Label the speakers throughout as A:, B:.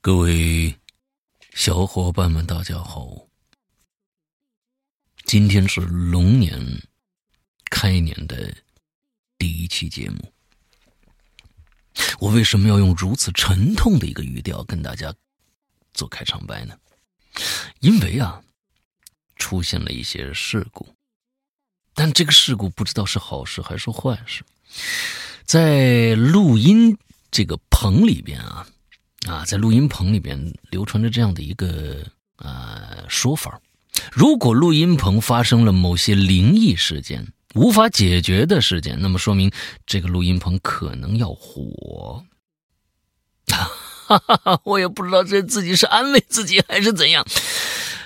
A: 各位小伙伴们，大家好！今天是龙年开年的第一期节目。我为什么要用如此沉痛的一个语调跟大家做开场白呢？因为啊，出现了一些事故，但这个事故不知道是好事还是坏事。在录音这个棚里边啊。啊，在录音棚里边流传着这样的一个呃说法：如果录音棚发生了某些灵异事件、无法解决的事件，那么说明这个录音棚可能要火。哈哈，我也不知道这自己是安慰自己还是怎样。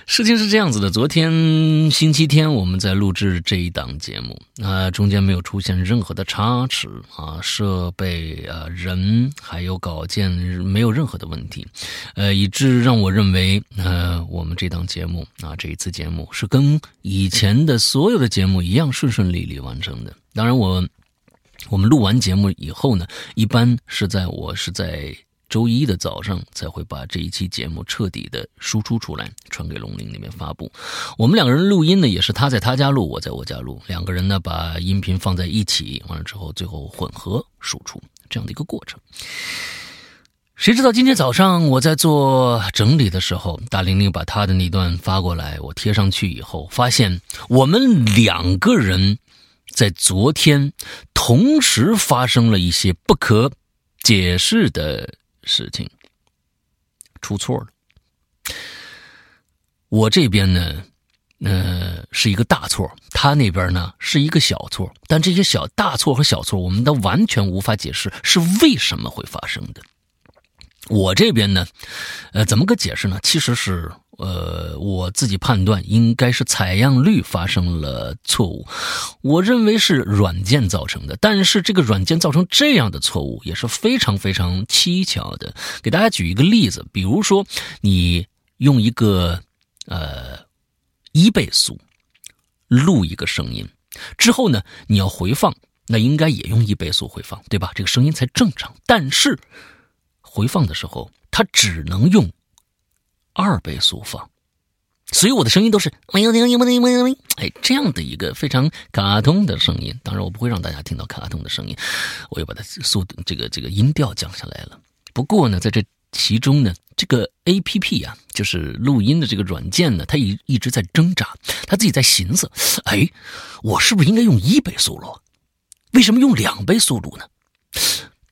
A: 事情是这样子的，昨天星期天我们在录制这一档节目，啊，中间没有出现任何的差池啊，设备啊，人还有稿件没有任何的问题，呃，以致让我认为，呃，我们这档节目啊，这一次节目是跟以前的所有的节目一样顺顺利利完成的。当然，我我们录完节目以后呢，一般是在我是在。周一的早上才会把这一期节目彻底的输出出来，传给龙陵那边发布。我们两个人录音呢，也是他在他家录，我在我家录，两个人呢把音频放在一起，完了之后最后混合输出这样的一个过程。谁知道今天早上我在做整理的时候，大玲玲把她的那段发过来，我贴上去以后，发现我们两个人在昨天同时发生了一些不可解释的。事情出错了，我这边呢，呃，是一个大错，他那边呢是一个小错，但这些小大错和小错，我们都完全无法解释是为什么会发生的。我这边呢，呃，怎么个解释呢？其实是。呃，我自己判断应该是采样率发生了错误，我认为是软件造成的。但是这个软件造成这样的错误也是非常非常蹊跷的。给大家举一个例子，比如说你用一个呃一倍速录一个声音之后呢，你要回放，那应该也用一倍速回放，对吧？这个声音才正常。但是回放的时候，它只能用。二倍速放，所以我的声音都是哎这样的一个非常卡通的声音。当然，我不会让大家听到卡通的声音，我又把它速度这个这个音调降下来了。不过呢，在这其中呢，这个 A P P 啊，就是录音的这个软件呢，它一一直在挣扎，它自己在寻思：哎，我是不是应该用一倍速录？为什么用两倍速录呢？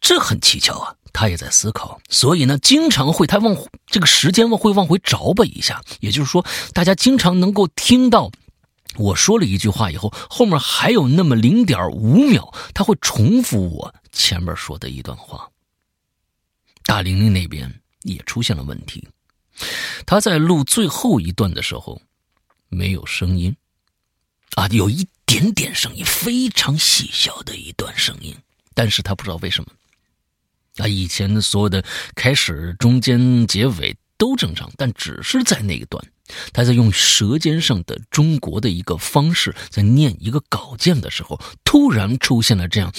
A: 这很蹊跷啊。他也在思考，所以呢，经常会他往这个时间会往回找吧一下。也就是说，大家经常能够听到我说了一句话以后，后面还有那么零点五秒，他会重复我前面说的一段话。大玲玲那边也出现了问题，他在录最后一段的时候没有声音，啊，有一点点声音，非常细小的一段声音，但是他不知道为什么。啊，以前的所有的开始、中间、结尾都正常，但只是在那一段，他在用舌尖上的中国的一个方式在念一个稿件的时候，突然出现了这样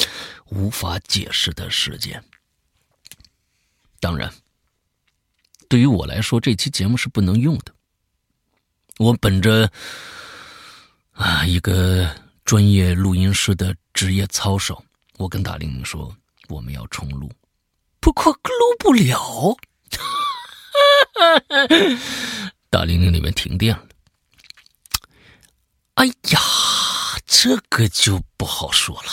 A: 无法解释的事件。当然，对于我来说，这期节目是不能用的。我本着啊一个专业录音师的职业操守，我跟大玲玲说，我们要重录。不过录不了，大玲玲那边停电了。哎呀，这个就不好说了。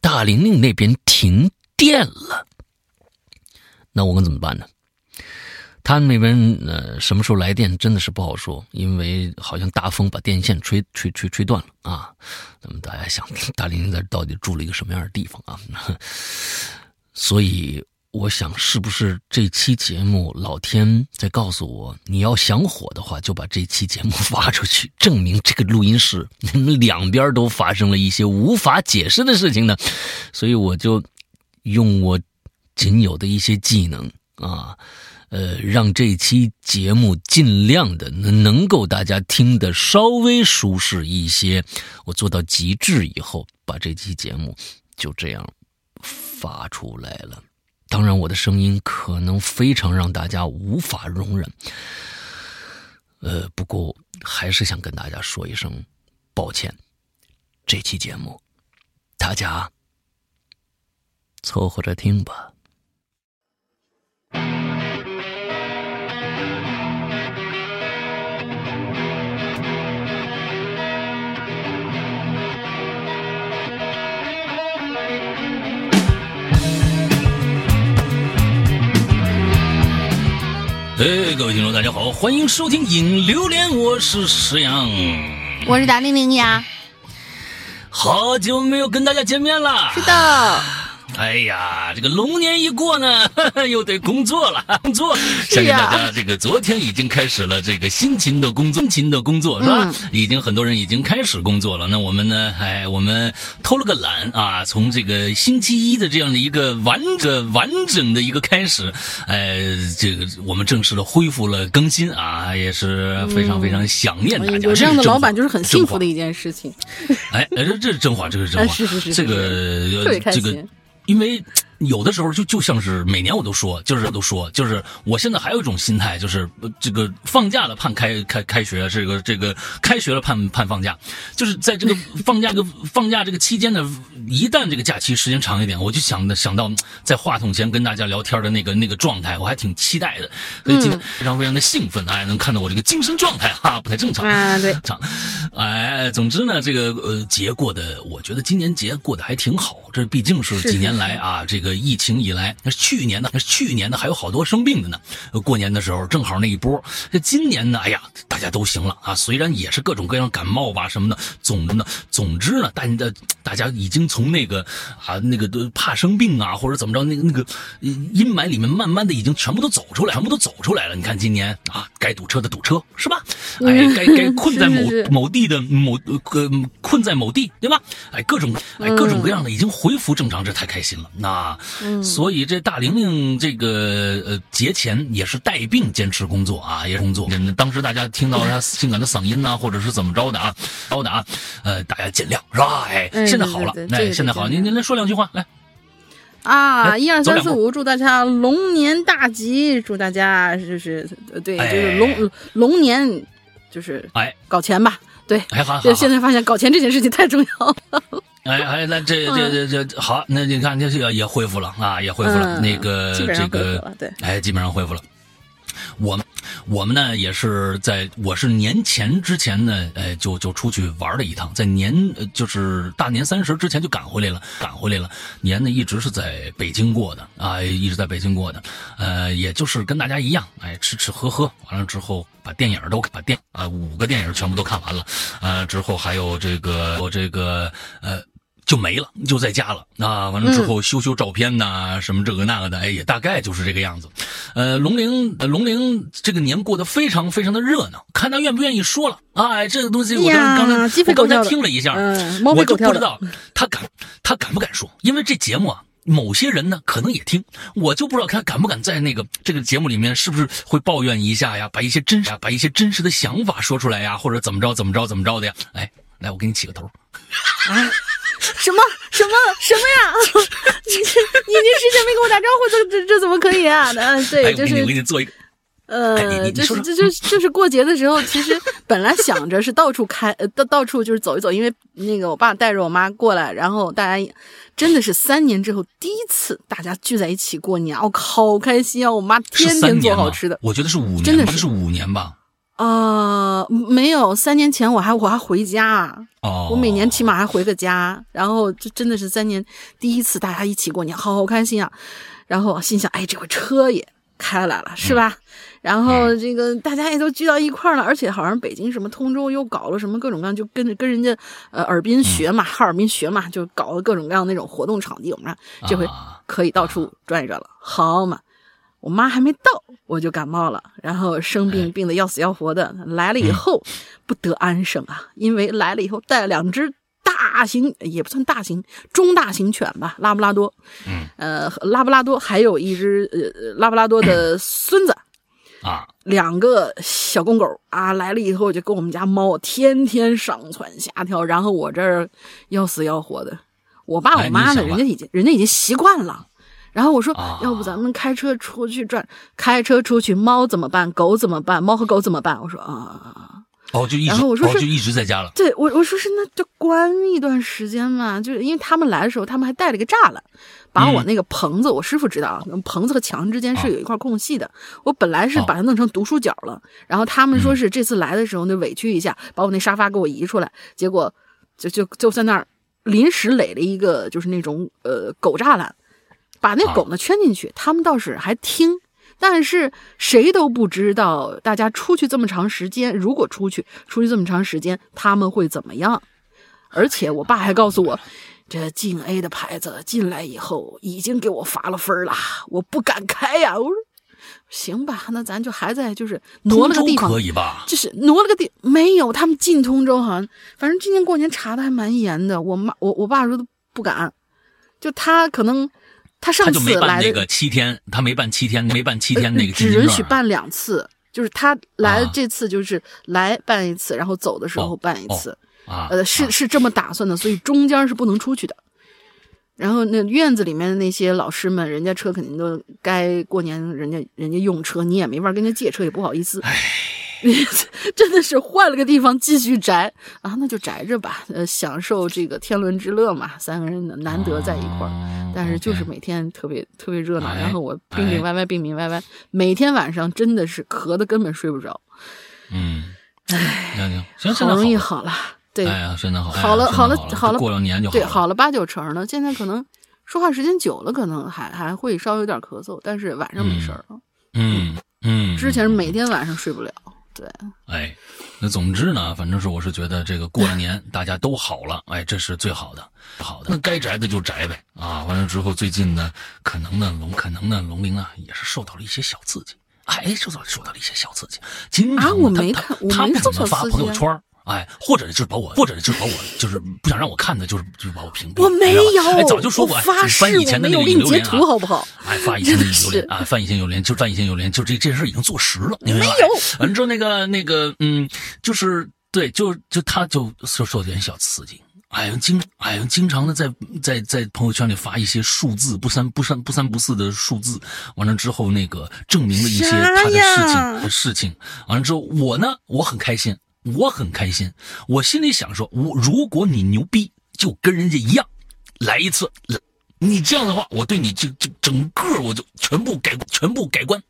A: 大玲玲那边停电了，那我们怎么办呢？他那边呃，什么时候来电真的是不好说，因为好像大风把电线吹吹吹吹断了啊。那么大家想，大玲玲在到底住了一个什么样的地方啊？所以。我想，是不是这期节目老天在告诉我，你要想火的话，就把这期节目发出去，证明这个录音室你们两边都发生了一些无法解释的事情呢？所以我就用我仅有的一些技能啊，呃，让这期节目尽量的能够大家听得稍微舒适一些。我做到极致以后，把这期节目就这样发出来了。当然，我的声音可能非常让大家无法容忍。呃，不过还是想跟大家说一声抱歉。这期节目，大家凑合着听吧。哎，各位听众，大家好，欢迎收听《影榴莲》，我是石阳，
B: 我是达令令呀，
A: 好久没有跟大家见面了。
B: 是的。
A: 哎呀，这个龙年一过呢，又得工作了。工作，相信大家这个昨天已经开始了这个辛勤的工作，辛勤的工作是吧？已经很多人已经开始工作了。那我们呢？哎，我们偷了个懒啊，从这个星期一的这样的一个完整完整的一个开始，哎，这个我们正式的恢复了更新啊，也是非常非常想念大家。
B: 有这样的老板就是很幸福的一件事情。
A: 哎，这这是真话，这是真话。
B: 是是是，
A: 这个这个。因为有的时候就就像是每年我都说，就是都说，就是我现在还有一种心态，就是这个放假了盼开开开学，这个这个开学了盼盼放假，就是在这个 放假这个放假这个期间呢，一旦这个假期时间长一点，我就想的想到在话筒前跟大家聊天的那个那个状态，我还挺期待的，所以今天非常非常的兴奋，哎，能看到我这个精神状态哈不太正常
B: 啊，对，
A: 常，哎，总之呢，这个呃节过的，我觉得今年节过得还挺好，这毕竟是几年来啊这个。疫情以来，那去年呢？那去年呢？还有好多生病的呢。过年的时候正好那一波。这今年呢？哎呀，大家都行了啊！虽然也是各种各样感冒吧什么的，总的呢，总之呢，大家大家已经从那个啊那个都怕生病啊或者怎么着那个那个阴霾里面慢慢的已经全部都走出来，全部都走出来了。你看今年啊，该堵车的堵车是吧？哎，该该 困在某某地的某呃困在某地对吧？哎，各种哎各种各样的已经恢复正常，这太开心了。那。
B: 嗯，
A: 所以这大玲玲这个呃节前也是带病坚持工作啊，也工作。当时大家听到她性感的嗓音呐，或者是怎么着的啊，高的啊，呃，大家见谅是吧？哎，现在好了，哎，现在好，您您来说两句话来。
B: 啊，一二三四五，祝大家龙年大吉，祝大家就是对，就是龙龙年就是
A: 哎
B: 搞钱吧，对，
A: 哎好，
B: 现在发现搞钱这件事情太重要了。
A: 哎哎，那这这这这好，那你看这个也恢复了啊，也恢复了。那个这个，
B: 对，
A: 哎，基本上恢复了。我们我们呢也是在，我是年前之前呢，哎，就就出去玩了一趟，在年就是大年三十之前就赶回来了，赶回来了。年呢一直是在北京过的啊，一直在北京过的，呃，也就是跟大家一样，哎，吃吃喝喝，完了之后把电影都把电啊五个电影全部都看完了，呃，之后还有这个我这个呃。就没了，就在家了啊！完了之后修修照片呐，什么这个那个的，哎，也大概就是这个样子。呃，龙陵，龙陵这个年过得非常非常的热闹，看他愿不愿意说了。哎，这个东西我刚才我刚才听了一下，我就不知道他敢他敢不敢说，因为这节目啊，某些人呢可能也听，我就不知道他敢不敢在那个这个节目里面是不是会抱怨一下呀，把一些真实把一些真实的想法说出来呀，或者怎么着怎么着怎么着的呀？哎，来，我给你起个头。
B: 啊。什么什么什么呀？你你你事先没跟我打招呼，这这这怎么可以啊？嗯，对，就是
A: 我给你做一个，
B: 呃，就是这就就是过节的时候，其实本来想着是到处开，呃，到到处就是走一走，因为那个我爸带着我妈过来，然后大家真的是三年之后第一次大家聚在一起过年，我靠，好开心啊！我妈天天做好吃的，
A: 我觉得是五年，
B: 真的
A: 是五年吧。
B: 啊，没有，三年前我还我还回家，
A: 哦，
B: 我每年起码还回个家，然后这真的是三年第一次大家一起过年，好好开心啊！然后心想，哎，这回车也开来了，是吧？然后这个大家也都聚到一块儿了，而且好像北京什么通州又搞了什么各种各样，就跟着跟人家呃尔滨学嘛，哈尔滨学嘛，就搞了各种各样那种活动场地，我们这回可以到处转一转了，好嘛。我妈还没到，我就感冒了，然后生病，病的要死要活的。来了以后不得安生啊，因为来了以后带了两只大型，也不算大型，中大型犬吧，拉布拉多。
A: 嗯，
B: 呃，拉布拉多还有一只呃拉布拉多的孙子
A: 啊，
B: 两个小公狗啊，来了以后就跟我们家猫天天上蹿下跳，然后我这儿要死要活的。我爸我妈呢，人家已经人家已经习惯了。然后我说，
A: 啊
B: 要不咱们开车出去转，开车出去，猫怎么办？狗怎么办？猫和狗怎么办？我说啊啊啊啊！
A: 哦，就一直
B: 然后我说是
A: 哦就一直在家了。
B: 对我我说是那就关一段时间嘛，就是因为他们来的时候，他们还带了个栅栏，把我
A: 嗯
B: 那个棚子，我师傅知道，棚子和墙之间是有一块空隙的。我本来是把它弄成读书角了，然后他们说是这次来的时候那委屈一下，把我那沙发给我移出来，结果就就就在那儿临时垒了一个就是那种呃狗栅栏，把那狗呢圈进去，他们倒是还听。但是谁都不知道，大家出去这么长时间，如果出去出去这么长时间，他们会怎么样？而且我爸还告诉我，这晋 A 的牌子进来以后已经给我罚了分了，我不敢开呀。我说行吧，那咱就还在就是挪了个地方
A: 通州可，以吧？
B: 就是挪了个地，没有，他们进通州好像，反正今年过年查的还蛮严的。我妈我我爸说都不敢，就他可能他上
A: 他就没
B: 次来
A: 那个七天，他没办七天，没办七天那个
B: 只允许办两次，就是他来
A: 啊
B: 这次就是来办一次，然后走的时候
A: 哦
B: 办一次，
A: 啊。
B: 呃，是
A: 啊
B: 是这么打算的，所以中间是不能出去的。然后那院子里面的那些老师们，人家车肯定都该过年，人家人家用车，你也没法跟人家借车，也不好意思。真的是换了个地方继续宅啊，那就宅着吧，呃，享受这个天伦之乐嘛，三个人难得在一块儿。
A: 哦
B: 但是就是每天特别特别热闹，
A: 哎
B: 然后我病病歪歪，病病歪歪，每天晚上真的是咳的根本睡不着，
A: 嗯，哎，行
B: 好。容易好了，对，
A: 哎呀，现在好，
B: 好了
A: 好
B: 好了好了
A: 过了年就
B: 对，
A: 了。
B: 好了八九成了。现在可能说话时间久了，可能还还会稍微有点咳嗽，但是晚上没事儿了。
A: 嗯嗯，
B: 之前每天晚上睡不了，对，
A: 哎，那总之呢，反正是我是觉得这个过了年大家都好了，哎，这是最好的，好的。那该宅的就宅呗啊！完了之后，最近呢，可能呢龙可能呢龙鳞啊也是受到了一些小刺激，哎，受到受到了一些小刺激，经常
B: 啊我
A: 他他
B: 没看
A: 他不怎么发朋友圈儿哎，或者就是把我，或者就是把我，就是不想让我看的，就是就是把我屏蔽。
B: 我没有，
A: 哎，早就说过，
B: 发誓
A: 翻以前的那个引流连啊
B: 图好不好？
A: 哎，发以前的
B: 真的是
A: 引流连啊，翻以前有连，就翻以前有连，就这这件事已经坐实了，你明白吧？
B: 没有
A: 完了之后，那个那个，嗯，就是对，就就他就受受点小刺激。哎呀，经哎呀，经常的在在在朋友圈里发一些数字，不三不三不三不四的数字，完了之后那个证明了一些他的事
B: 呀
A: 情的事情，完了之后我呢，我很开心，我很开心，我心里想说，我如果你牛逼，就跟人家一样，来一次，来你这样的话，我对你这这整个我就全部改全部改观。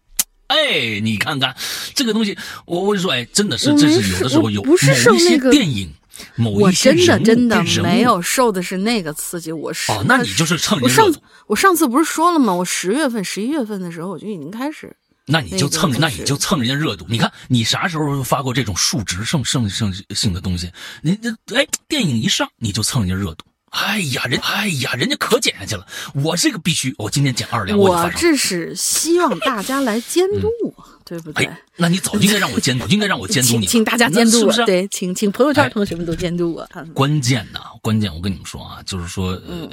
A: 哎，你看看这个东西，我我就说，哎，真的是，这是有的时候有
B: 我不是受
A: 某一些
B: 那个
A: 电影，某
B: 我
A: 一些
B: 真的真的没有受的是那个刺激，我是
A: 哦，那你就是蹭
B: 我上我上次不是说了吗？我十月份、十一月份的时候我就已经开始，
A: 那你就蹭
B: 那，
A: 你就蹭人家热度。你看你啥时候发过这种数值胜胜胜性的东西？你这哎，电影一上你就蹭人家热度。哎呀，人哎呀，人家可减下去了。我这个必须，我今天减二两，我。
B: 这是希望大家来监督我，对不对？
A: 哎，那你早就应该让我监督，就应该让我监督你，
B: 请请大家监督我，
A: 是是？
B: 对，请请朋友圈
A: 哎
B: 同学们都监督我。啊
A: 关键呢，关键我跟你们说啊，就是说，呃，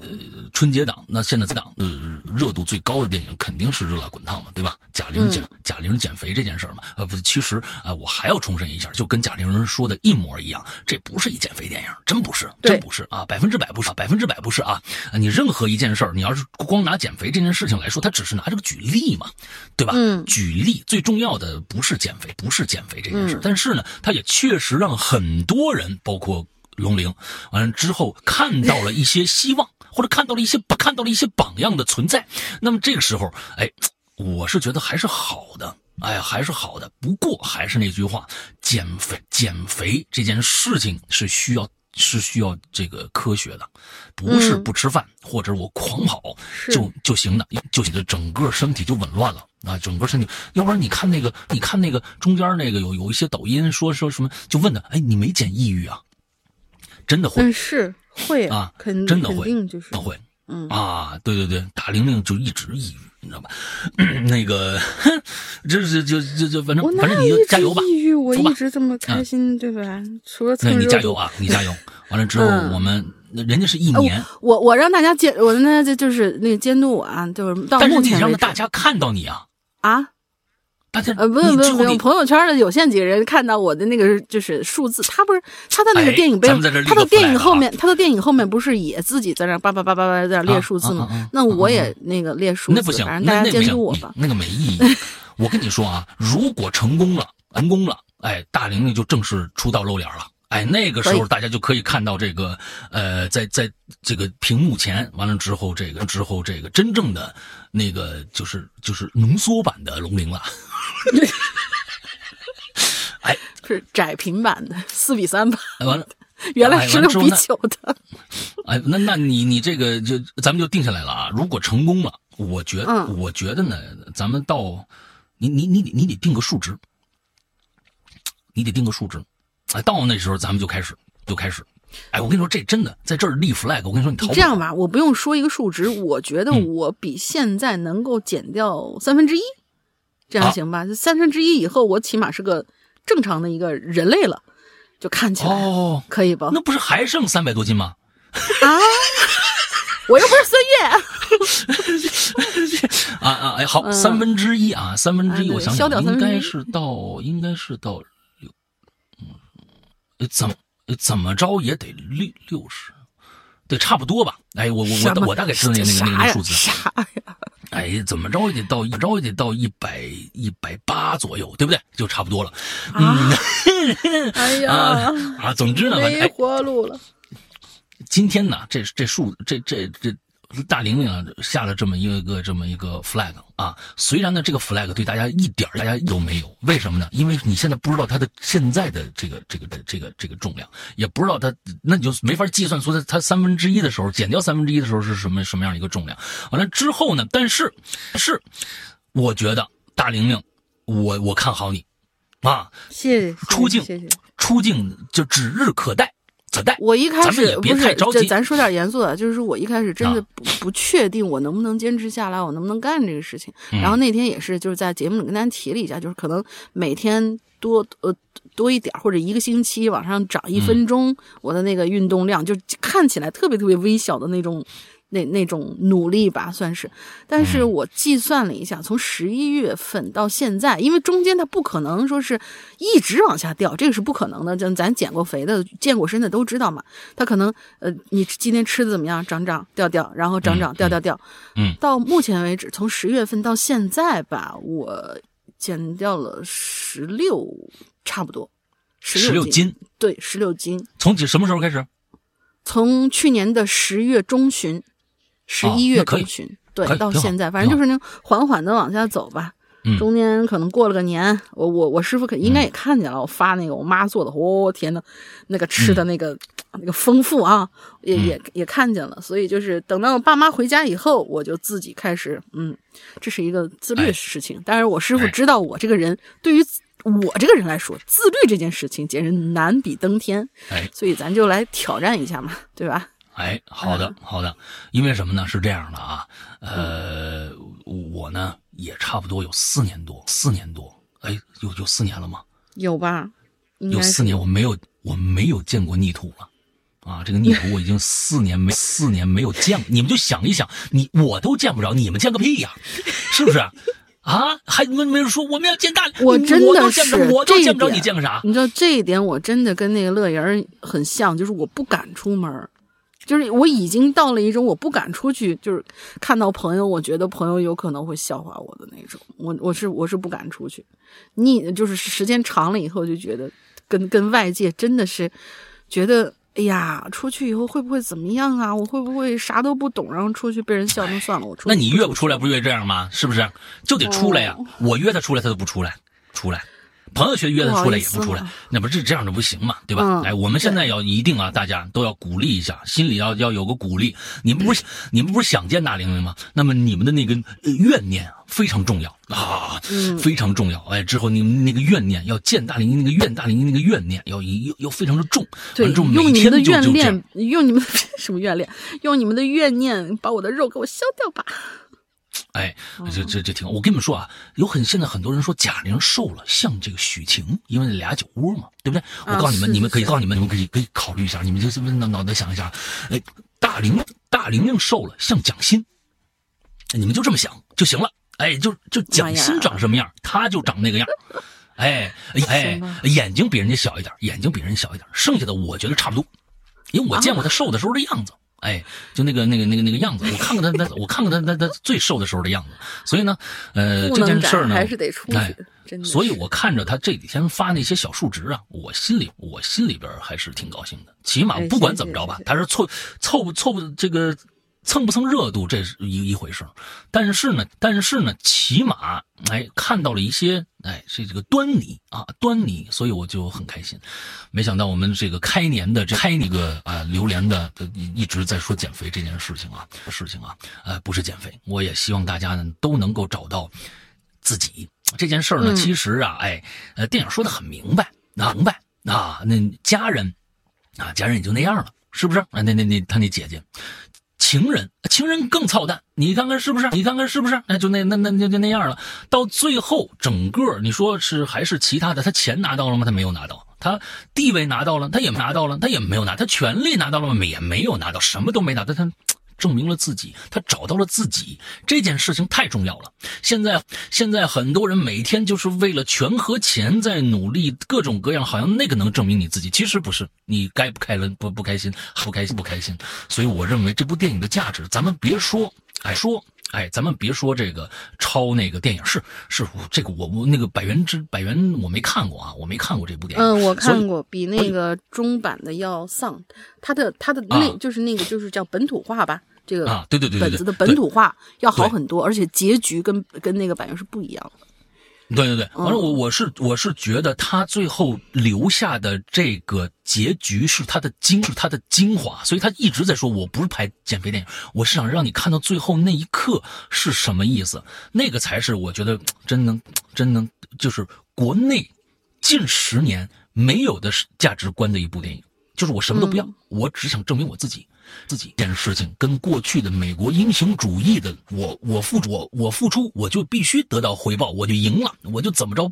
A: 春节档那现在档呃热度最高的电影肯定是《热辣滚烫》嘛，对吧？贾玲减、贾玲减肥这件事嘛，呃，不是，其实啊、我还要重申一下，就跟贾玲人说的一模一样，这不是一减肥电影，真不是，
B: 对
A: 真不是啊，百分之百不是，百分之百不是啊！啊你任何一件事儿，你要是光拿减肥这件事情来说，它只是拿这个举例嘛，对吧？
B: 嗯
A: 举例最重要的不是减肥，不是减肥这件事，
B: 嗯
A: 但是呢，它也确实让很多人，包括龙玲，完了之后看到了一些希望，或者看到了一些看到了一些榜样的存在。那么这个时候，哎，我是觉得还是好的。哎呀，还是好的。不过还是那句话，减肥减肥这件事情是需要是需要这个科学的，不是
B: 嗯
A: 不吃饭、或者我狂跑就就行的，就你的整个身体就紊乱了啊，整个身体。要不然你看那个，你看那个中间那个有有一些抖音说说什么，就问他，哎，你没减抑郁啊？真的会
B: 嗯是会
A: 啊
B: 肯肯
A: 真的会
B: 定就是
A: 会
B: 嗯
A: 啊，对对对，大玲玲就一直抑郁，你知道吧？那个，哼，这是就就就反正反正你就加油吧，
B: 抑郁，我一直这么开心，对吧？除了蹭
A: 那你加油啊，你加油！完了之后，
B: 嗯
A: 我们人家是一
B: 哎
A: 年，
B: 我我让大家监，我让大家就是那个监督我啊，就是到
A: 但是
B: 目
A: 你让大家看到你啊，
B: 啊，
A: 大家
B: 呃，不用不用不用，朋友圈的有限几个人看到我的那个就是数字，他不是他的那个
A: 哎
B: 电影背
A: 咱们在这儿立个
B: 他的电影后
A: 啊
B: 面，他的电影后面不是也自己在那叭叭叭叭叭在那列
A: 啊
B: 数字吗？那我也那个列数字，
A: 那不行，
B: 反正大家监督我吧。
A: 那个没意义。我跟你说啊，如果成功了，成功了，哎，大玲玲就正式出道露脸了。哎，那个时候大家就可以看到这个，呃，在在这个屏幕前，完了之后，这个之后这个真正的那个就是就是浓缩版的龙鳞了。哎，
B: 是窄屏版的四比三吧，
A: 哎完了，
B: 原来
A: 哎
B: 十六比九的。
A: 哎，那那你你这个就咱们就定下来了啊！如果成功了，我觉
B: 嗯
A: 我觉得呢，咱们到你你你得你得定个数值，你得定个数值，哎，到那时候咱们就开始就开始，哎，我跟你说，这真的在这儿立 flag，我跟你说，你
B: 这样吧，我不用说一个数值，我觉得
A: 嗯
B: 我比现在能够减掉三分之一，这样
A: 啊
B: 行吧？就三分之一以后，我起码是个正常的一个人类了，就看起来、
A: 哦，
B: 可以吧？
A: 那不是还剩三百多斤吗？
B: 啊，我又不是孙悦，
A: 啊啊，哎，好，
B: 嗯
A: 三分之一啊，三分之一，我想
B: 消掉
A: 想，应该是到，应该是到怎么呃怎么着也得六六十，对，差不多吧。哎，我我我我大概知道那个那个那个数字。
B: 啥呀？
A: 哎，怎么着也得到，怎么着也得到一百一百八左右，对不对？就差不多了。嗯
B: 哎呀，
A: 啊啊，总之呢，反正
B: 没
A: 哎，
B: 活路了。
A: 今天呢，这这数这这这大玲玲啊下了这么一个这么一个 flag 啊，虽然呢这个 flag 对大家一点儿大家都没有，为什么呢？因为你现在不知道它的现在的这个这个这个这个重量，也不知道它，那你就没法计算出它它三分之一的时候减掉三分之一的时候是什么什么样一个重量。完了之后呢，但是是我觉得大玲玲，我我看好你啊，
B: 谢谢，
A: 出镜。出镜就指日可待，
B: 我一开始不是，
A: 别太着急
B: 这咱说点严肃的，就是我一开始真的
A: 啊
B: 不、不确定我能不能坚持下来，我能不能干这个事情。
A: 嗯
B: 然后那天也是就是在节目里跟大家提了一下，就是可能每天多呃多一点，或者一个星期往上涨一
A: 嗯
B: 分钟，我的那个运动量就看起来特别特别微小的那种。那那种努力吧，算是，但是
A: 嗯
B: 我计算了一下，从十一月份到现在，因为中间它不可能说是一直往下掉，这个是不可能的。咱咱减过肥的、健过身的都知道嘛，它可能呃，你今天吃的怎么样，涨涨掉掉，然后涨涨
A: 嗯
B: 掉掉掉。
A: 嗯
B: 到目前为止，从十月份到现在吧，我减掉了十六，差不多十
A: 六斤，
B: 对，十六斤。
A: 从几什么时候开始？
B: 从去年的十月中旬，十一月中旬，对到现在，反正就是那缓缓的往下走吧。
A: 嗯
B: 中间可能过了个年，我我我师傅可应该也看见了，我发那个我妈做的，哦天呐，那个吃的那个、那个丰富啊，也
A: 嗯
B: 也也看见了，所以就是等到爸妈回家以后，我就自己开始，嗯，这是一个自律事情。但是我师傅
A: 哎
B: 知道我这个人，对于我这个人来说，自律这件事情简直难比登天，
A: 哎
B: 所以咱就来挑战一下嘛，对吧？
A: 哎，好的好的，因为什么呢？是这样的啊，呃，我呢也差不多有四年多，四年多，哎，有有四年了吗？
B: 有吧？
A: 有四年，我没有我没有见过逆土了。啊，这个逆土 我已经四年没四年没有见，你们就想一想，你我都见不着，你们见个屁呀，是不是？啊，还没没人说我们要见大，
B: 我真的
A: 都见不着，
B: 是
A: 我都见不着，你见个啥？
B: 你知道这一点，我真的跟那个乐莹儿很像，就是我不敢出门儿，就是我已经到了一种我不敢出去，就是看到朋友，我觉得朋友有可能会笑话我的那种，我我是我是不敢出去。你就是时间长了以后，就觉得跟跟外界真的是觉得。哎呀，出去以后会不会怎么样啊？我会不会啥都不懂，然后出去被人笑？那算了，我出去。
A: 那你约不出来，不是约这样吗？是不是？就得出来呀、
B: 哦
A: 我约他出来，他都不出来，出来。朋友圈约他出来也不出来那不是这样的不行嘛，对吧？
B: 嗯
A: 哎，我们现在要一定啊，大家都要鼓励一下，心里要要有个鼓励。你们不是你们不是想见大玲玲吗？那么你们的那个呃怨念啊非常重要啊，
B: 嗯
A: 非常重要。哎，之后你们那个怨念要见大玲玲那个怨大玲玲那个怨念要要要非常的重，
B: 对，用你们的怨念，用你们 什么怨念，用你们的怨念把我的肉给我削掉吧。
A: 哎，这这这挺好。我跟你们说啊，有很现在很多人说贾玲瘦了，像这个许晴，因为俩酒窝嘛，对不对？我
B: 啊
A: 告诉你们，
B: 是
A: 你们可以告诉你们，你们可以可以考虑一下，你们就是脑脑袋想一下，哎，大玲大玲玲瘦了像蒋欣，你们就这么想就行了。哎，就就蒋欣长什么样，她就长那个样。哎哎，眼睛比人家小一点，眼睛比人家小一点，剩下的我觉得差不多，因为我见过她瘦的时候的样子。哎，就那个那个那个那个样子，我看看他他，我看看他他他最瘦的时候的样子。所以呢，呃，这件事儿呢，
B: 还是得出去。
A: 所以我看着他这几天发那些小数值啊，我心里我心里边还是挺高兴的。起码不管怎么着吧，他是凑凑不凑不这个。蹭不蹭热度，这是一一回事但是呢，但是呢，起码哎看到了一些哎这这个端倪啊端倪，所以我就很开心。没想到我们这个开年的这开那个啊榴莲的一直在说减肥这件事情啊事情啊呃不是减肥，我也希望大家呢都能够找到自己这件事呢。其实啊哎呃电影说的很明白，明白啊那家人啊家人也就那样了，是不是啊那那那他那姐姐。情人，情人更操蛋，你看看是不是？你看看是不是？那就那那那就就那样了。到最后，整个你说是还是其他的？他钱拿到了吗？他没有拿到。他地位拿到了，他也拿到了，他也没有拿。他权利拿到了吗？也没有拿到，什么都没拿到。他。证明了自己，他找到了自己，这件事情太重要了。现在，现在很多人每天就是为了权和钱在努力，各种各样，好像那个能证明你自己，其实不是。你该不开了不不开心，不开心不开心。所以我认为这部电影的价值，咱们别说，哎说，哎，咱们别说这个抄那个电影是是，这个我我那个百元之百元我没看过啊，我没看过这部电影。
B: 嗯，我看过，比那个中版的要丧，他的他的那就是那个就是叫本土化吧。这个
A: 啊，对对对，
B: 本子的本土化要好很多，而且结局跟跟那个版权是不一样的。
A: 对对对，反正我我是我是觉得他最后留下的这个结局是他的精是他的精华，所以他一直在说，我不是拍减肥电影，我是想让你看到最后那一刻是什么意思，那个才是我觉得真能真能就是国内近十年没有的价值观的一部电影，就是我什么都不要，我只想证明我自己。自己这件事情跟过去的美国英雄主义的我我付我我付出我就必须得到回报我就赢了我就怎么着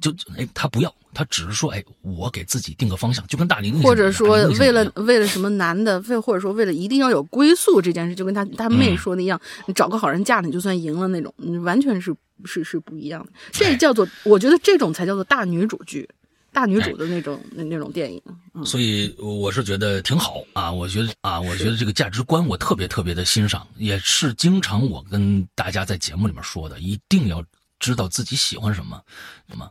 A: 就哎他不要他只是说哎我给自己定个方向就跟大龄
B: 或者说为了为了什么男的为或者说为了一定要有归宿这件事就跟他他妹说的一样你找个好人嫁了你就算赢了那种完全是是是不一样的。这叫做我觉得这种才叫做大女主剧。大女主的那种那那种电影，
A: 所以我是觉得挺好啊。我觉得啊，我觉得这个价值观我特别特别的欣赏，也是经常我跟大家在节目里面说的，一定要知道自己喜欢什么，那么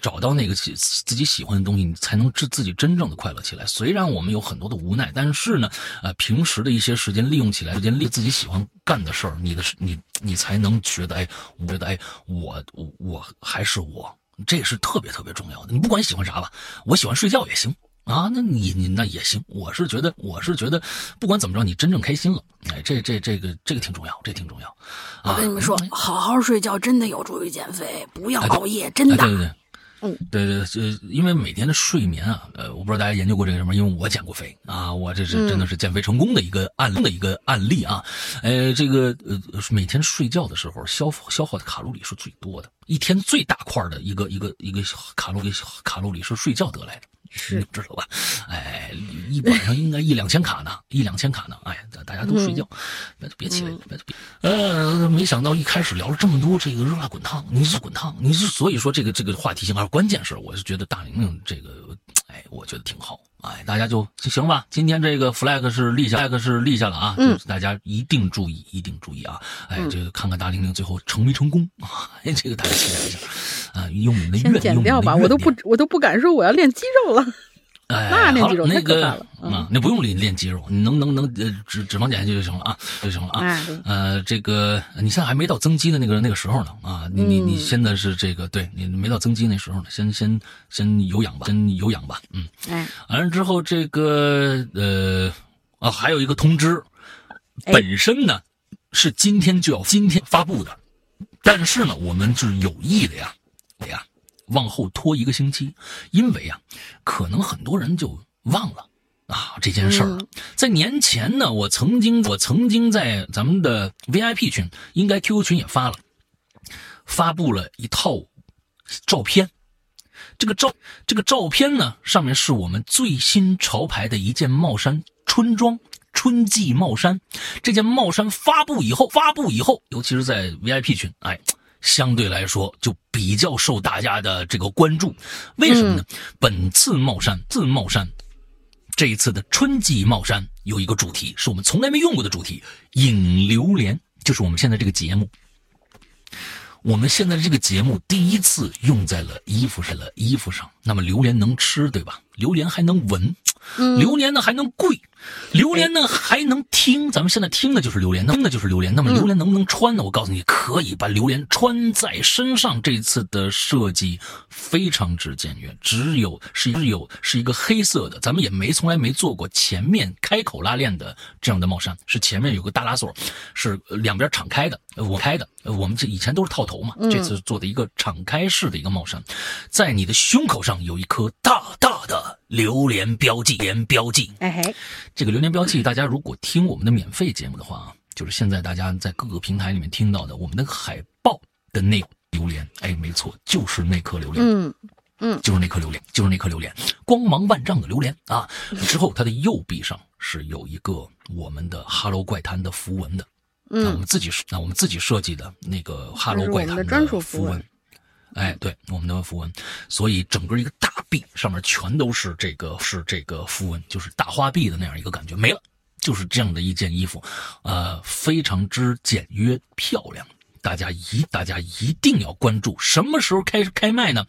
A: 找到那个自自己喜欢的东西，你才能自自己真正的快乐起来。虽然我们有很多的无奈，但是呢，呃，平时的一些时间利用起来，时间利自己喜欢干的事儿，你的你你才能觉得哎，我觉得哎，我我还是我。这也是特别特别重要的。你不管喜欢啥吧，我喜欢睡觉也行啊。那你你那也行。我是觉得，我是觉得，不管怎么着，你真正开心了，哎，这这这个这个挺重要，这挺重要。
B: 我跟你们说，好好睡觉真的有助于减肥，不要熬夜，真的。
A: 对对对。嗯，对对，呃，因为每天的睡眠啊，呃，我不知道大家研究过这个什么，因为我减过肥啊，我这是真的是减肥成功的一个案例的一个案例啊，呃，这个呃，每天睡觉的时候消消耗的卡路里是最多的，一天最大块的一个一个一个卡路里卡路里是睡觉得来的。
B: 是
A: 知道吧？哎，一晚上应该一两千卡呢，一两千卡呢。哎，大家都睡觉，别别起来，别别。呃，没想到一开始聊了这么多这个热辣滚烫，你是滚烫，你是所以说这个这个话题性，而关键是我是觉得大玲玲这个，哎，我觉得挺好。哎，大家就行吧。今天这个 flag 是立下，flag 是立下了啊。嗯，大家一定注意，一定注意啊。哎，这个看看大玲玲最后成没成功啊？哎，这个大家期待一下啊。用你的
B: 先减掉吧，我都不，我都不敢说我要练肌肉了。
A: 哎，
B: 那练肌肉
A: 太
B: 可怕了
A: 啊！那不用练练肌肉，你能能能呃脂脂肪减下去就行了啊，就行了啊。呃，这个你现在还没到增肌的那个那个时候呢啊，你你你现在是这个，对你没到增肌那时候呢，先先先有氧吧，先有氧吧，嗯。
B: 哎，
A: 完了之后这个呃啊，还有一个通知，本身呢是今天就要今天发布的，但是呢，我们是有意的呀，呀。往后拖一个星期，因为啊，可能很多人就忘了啊这件事儿。在年前呢，我曾经我曾经在咱们的 VIP 群，应该 QQ 群也发了，发布了一套照片。这个照这个照片呢，上面是我们最新潮牌的一件帽衫春装春季帽衫。这件帽衫发布以后，发布以后，尤其是在 VIP 群，哎。相对来说就比较受大家的这个关注。为什么呢？本次帽衫，自帽衫，这一次的春季帽衫有一个主题，是我们从来没用过的主题——引榴莲，就是我们现在这个节目。我们现在这个节目第一次用在了衣服上了，衣服上。那么榴莲能吃，对吧？榴莲还能闻，榴莲呢还能跪，榴莲呢还能听。咱们现在听的就是榴莲，听的就是榴莲。那么榴莲能不能穿呢？我告诉你，可以把榴莲穿在身上。这次的设计非常之简约，只有是只有是一个黑色的，咱们也没从来没做过前面开口拉链的这样的帽衫，是前面有个大拉锁，是两边敞开的，我开的。我们这以前都是套头嘛，这次做的一个敞开式的一个帽衫，在你的胸口上有一颗大大的榴莲标记，莲标记。
B: 哎嘿，
A: 这个榴莲标记，大家如果听我们的免费节目的话啊，就是现在大家在各个平台里面听到的我们那个海报的那榴莲，哎，没错，就是那颗榴莲。
B: 嗯嗯，
A: 就是那颗榴莲，就是那颗榴莲，光芒万丈的榴莲啊！之后它的右臂上是有一个我们的《哈喽怪谈》的符文的。那我们自己那我们自己设计的那个哈喽怪谈的符文，哎，对，我们的符文，所以整个一个大臂上面全都是这个是这个符文，就是大花臂的那样一个感觉没了，就是这样的一件衣服，呃，非常之简约漂亮，大家一大家一定要关注，什么时候开始开卖呢？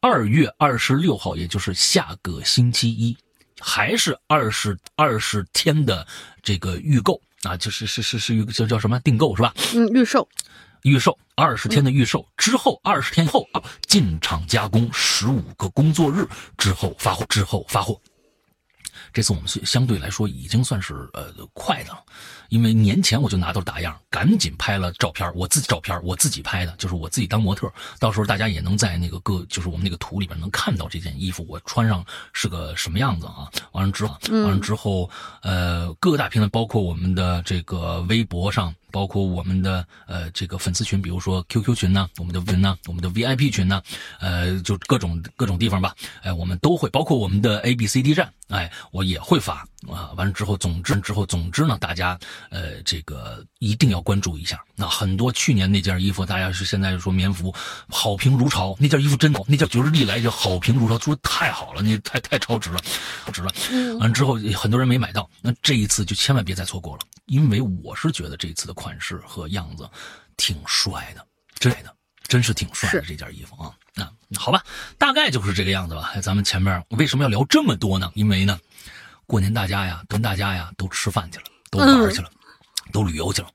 A: 二月二十六号，也就是下个星期一，还是二十二十天的这个预购。啊，就是是是是一个叫叫什么订购是吧？
B: 嗯，预售，
A: 预售二十天的预售之后，二十天后啊进场加工，十五个工作日之后发货，之后发货。这次我们相对来说已经算是呃快的了，因为年前我就拿到打样，赶紧拍了照片，我自己照片我自己拍的，就是我自己当模特，到时候大家也能在那个各就是我们那个图里边能看到这件衣服我穿上是个什么样子啊。完了之后，完了之后，呃，各大平台包括我们的这个微博上。包括我们的呃这个粉丝群，比如说 QQ 群呢，我们的群呢，我们的 VIP 群呢，呃，就各种各种地方吧，哎，我们都会，包括我们的 ABCD 站，哎，我也会发啊。完了之后，总之之后，总之呢，大家呃这个一定要关注一下。那很多去年那件衣服，大家是现在说棉服好评如潮，那件衣服真好，那件就是历来就好评如潮，说的太好了，那太太超值了，超值了。完了之后，很多人没买到，那这一次就千万别再错过了。因为我是觉得这次的款式和样子挺帅的，真的，真是挺帅的这件衣服啊。那好吧，大概就是这个样子吧。咱们前面为什么要聊这么多呢？因为呢，过年大家呀，跟大家呀都吃饭去了，都玩去了，都旅游去了，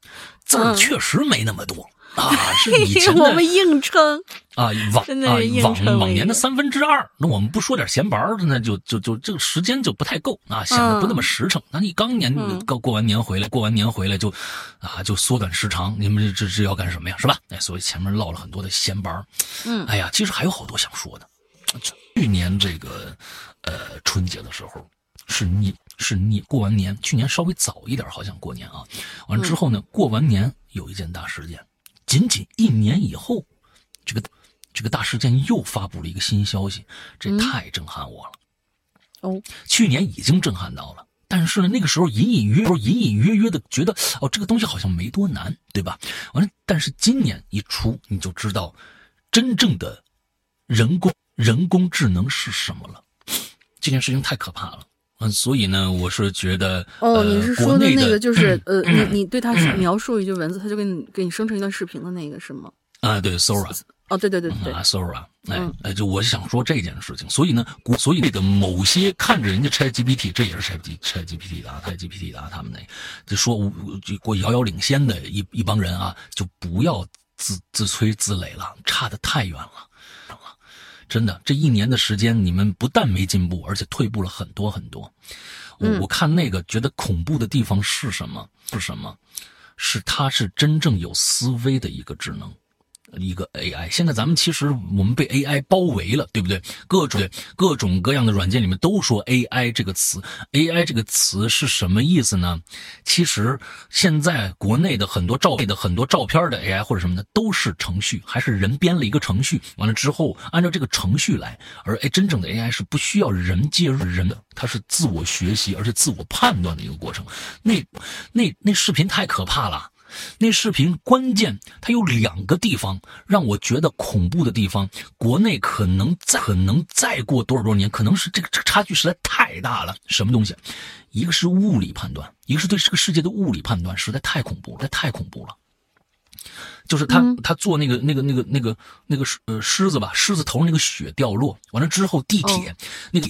A: 字儿确实没那么多。啊，是以前
B: 我们硬撑
A: 啊，往啊往往年的三分之二。那我们不说点闲白的，那就就就这个时间就不太够啊，显得不那么实诚。那你刚年刚过完年回来，过完年回来就啊就缩短时长，你们这这这要干什么呀？是吧？哎，所以前面唠了很多的闲白
B: 嗯，
A: 哎呀，其实还有好多想说的。去年这个呃春节的时候是你是你过完年，去年稍微早一点，好像过年啊。完了之后呢，过完年有一件大事件。仅仅一年以后，这个这个大事件又发布了一个新消息，这太震撼我了。
B: 哦，
A: 去年已经震撼到了，但是呢，那个时候隐隐约约、隐隐约约的觉得，哦，这个东西好像没多难，对吧？完了，但是今年一出，你就知道真正的人工人工智能是什么了。这件事情太可怕了。嗯，所以呢，我是觉得，
B: 哦，你是说的那个，就是呃，你 你对他描述一句文字，他就给你给你生成一段视频的那个是吗？
A: 啊，对，Sora，
B: 哦，对对对对
A: ，Sora，哎哎，就我是想说这件事情，所以呢，所以那个某些看着人家 ChatGPT，这也是 Chat ChatGPT 的啊，ChatGPT 的啊，他们那就说就过遥遥领先的一一帮人啊，就不要自自吹自擂了，差的太远了。真的，这一年的时间，你们不但没进步，而且退步了很多很多。我我看那个觉得恐怖的地方是什么？是什么？是他是真正有思维的一个智能。一个 AI，现在咱们其实我们被 AI 包围了，对不对？各种各种各样的软件里面都说 AI 这个词，AI 这个词是什么意思呢？其实现在国内的很多照片的很多照片的 AI 或者什么的都是程序，还是人编了一个程序，完了之后按照这个程序来。而哎，真正的 AI 是不需要人介入人的，它是自我学习而且自我判断的一个过程。那那那视频太可怕了。那视频关键它有两个地方让我觉得恐怖的地方，国内可能再可能再过多少多少年，可能是这个这个差距实在太大了。什么东西？一个是物理判断，一个是对这个世界的物理判断，实在太恐怖了，太恐怖了。就是他，他做那个、那个、那个、那个、那个呃狮子吧，狮子头上那个雪掉落完了之后，地铁那个、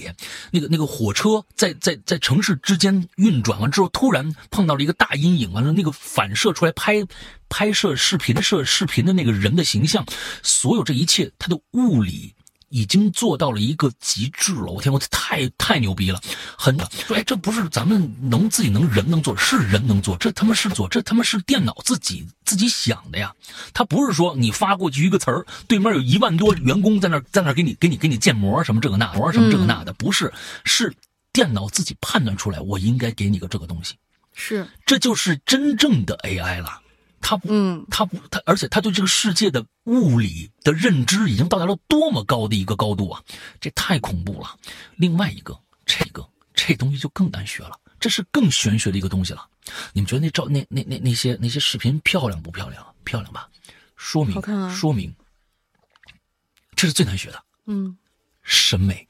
A: 那个、那个火车在在在城市之间运转完之后，突然碰到了一个大阴影，完了那个反射出来拍拍摄视频、摄视频的那个人的形象，所有这一切，它的物理。已经做到了一个极致了，我天，我太太牛逼了！很说，哎，这不是咱们能自己能人能做，是人能做，这他妈是做，这他妈是电脑自己自己想的呀！他不是说你发过去一个词儿，对面有一万多员工在那在那给你给你给你建模什么这个那模什么这个那的，不是，是电脑自己判断出来，我应该给你个这个东西，
B: 是，
A: 这就是真正的 AI 了。他不，
B: 嗯，
A: 他不，他而且他对这个世界的物理的认知已经到达了多么高的一个高度啊！这太恐怖了。另外一个，这个这东西就更难学了，这是更玄学的一个东西了。你们觉得那照那那那那些那些视频漂亮不漂亮？漂亮吧？说明，说明，这是最难学的。
B: 嗯，
A: 审美。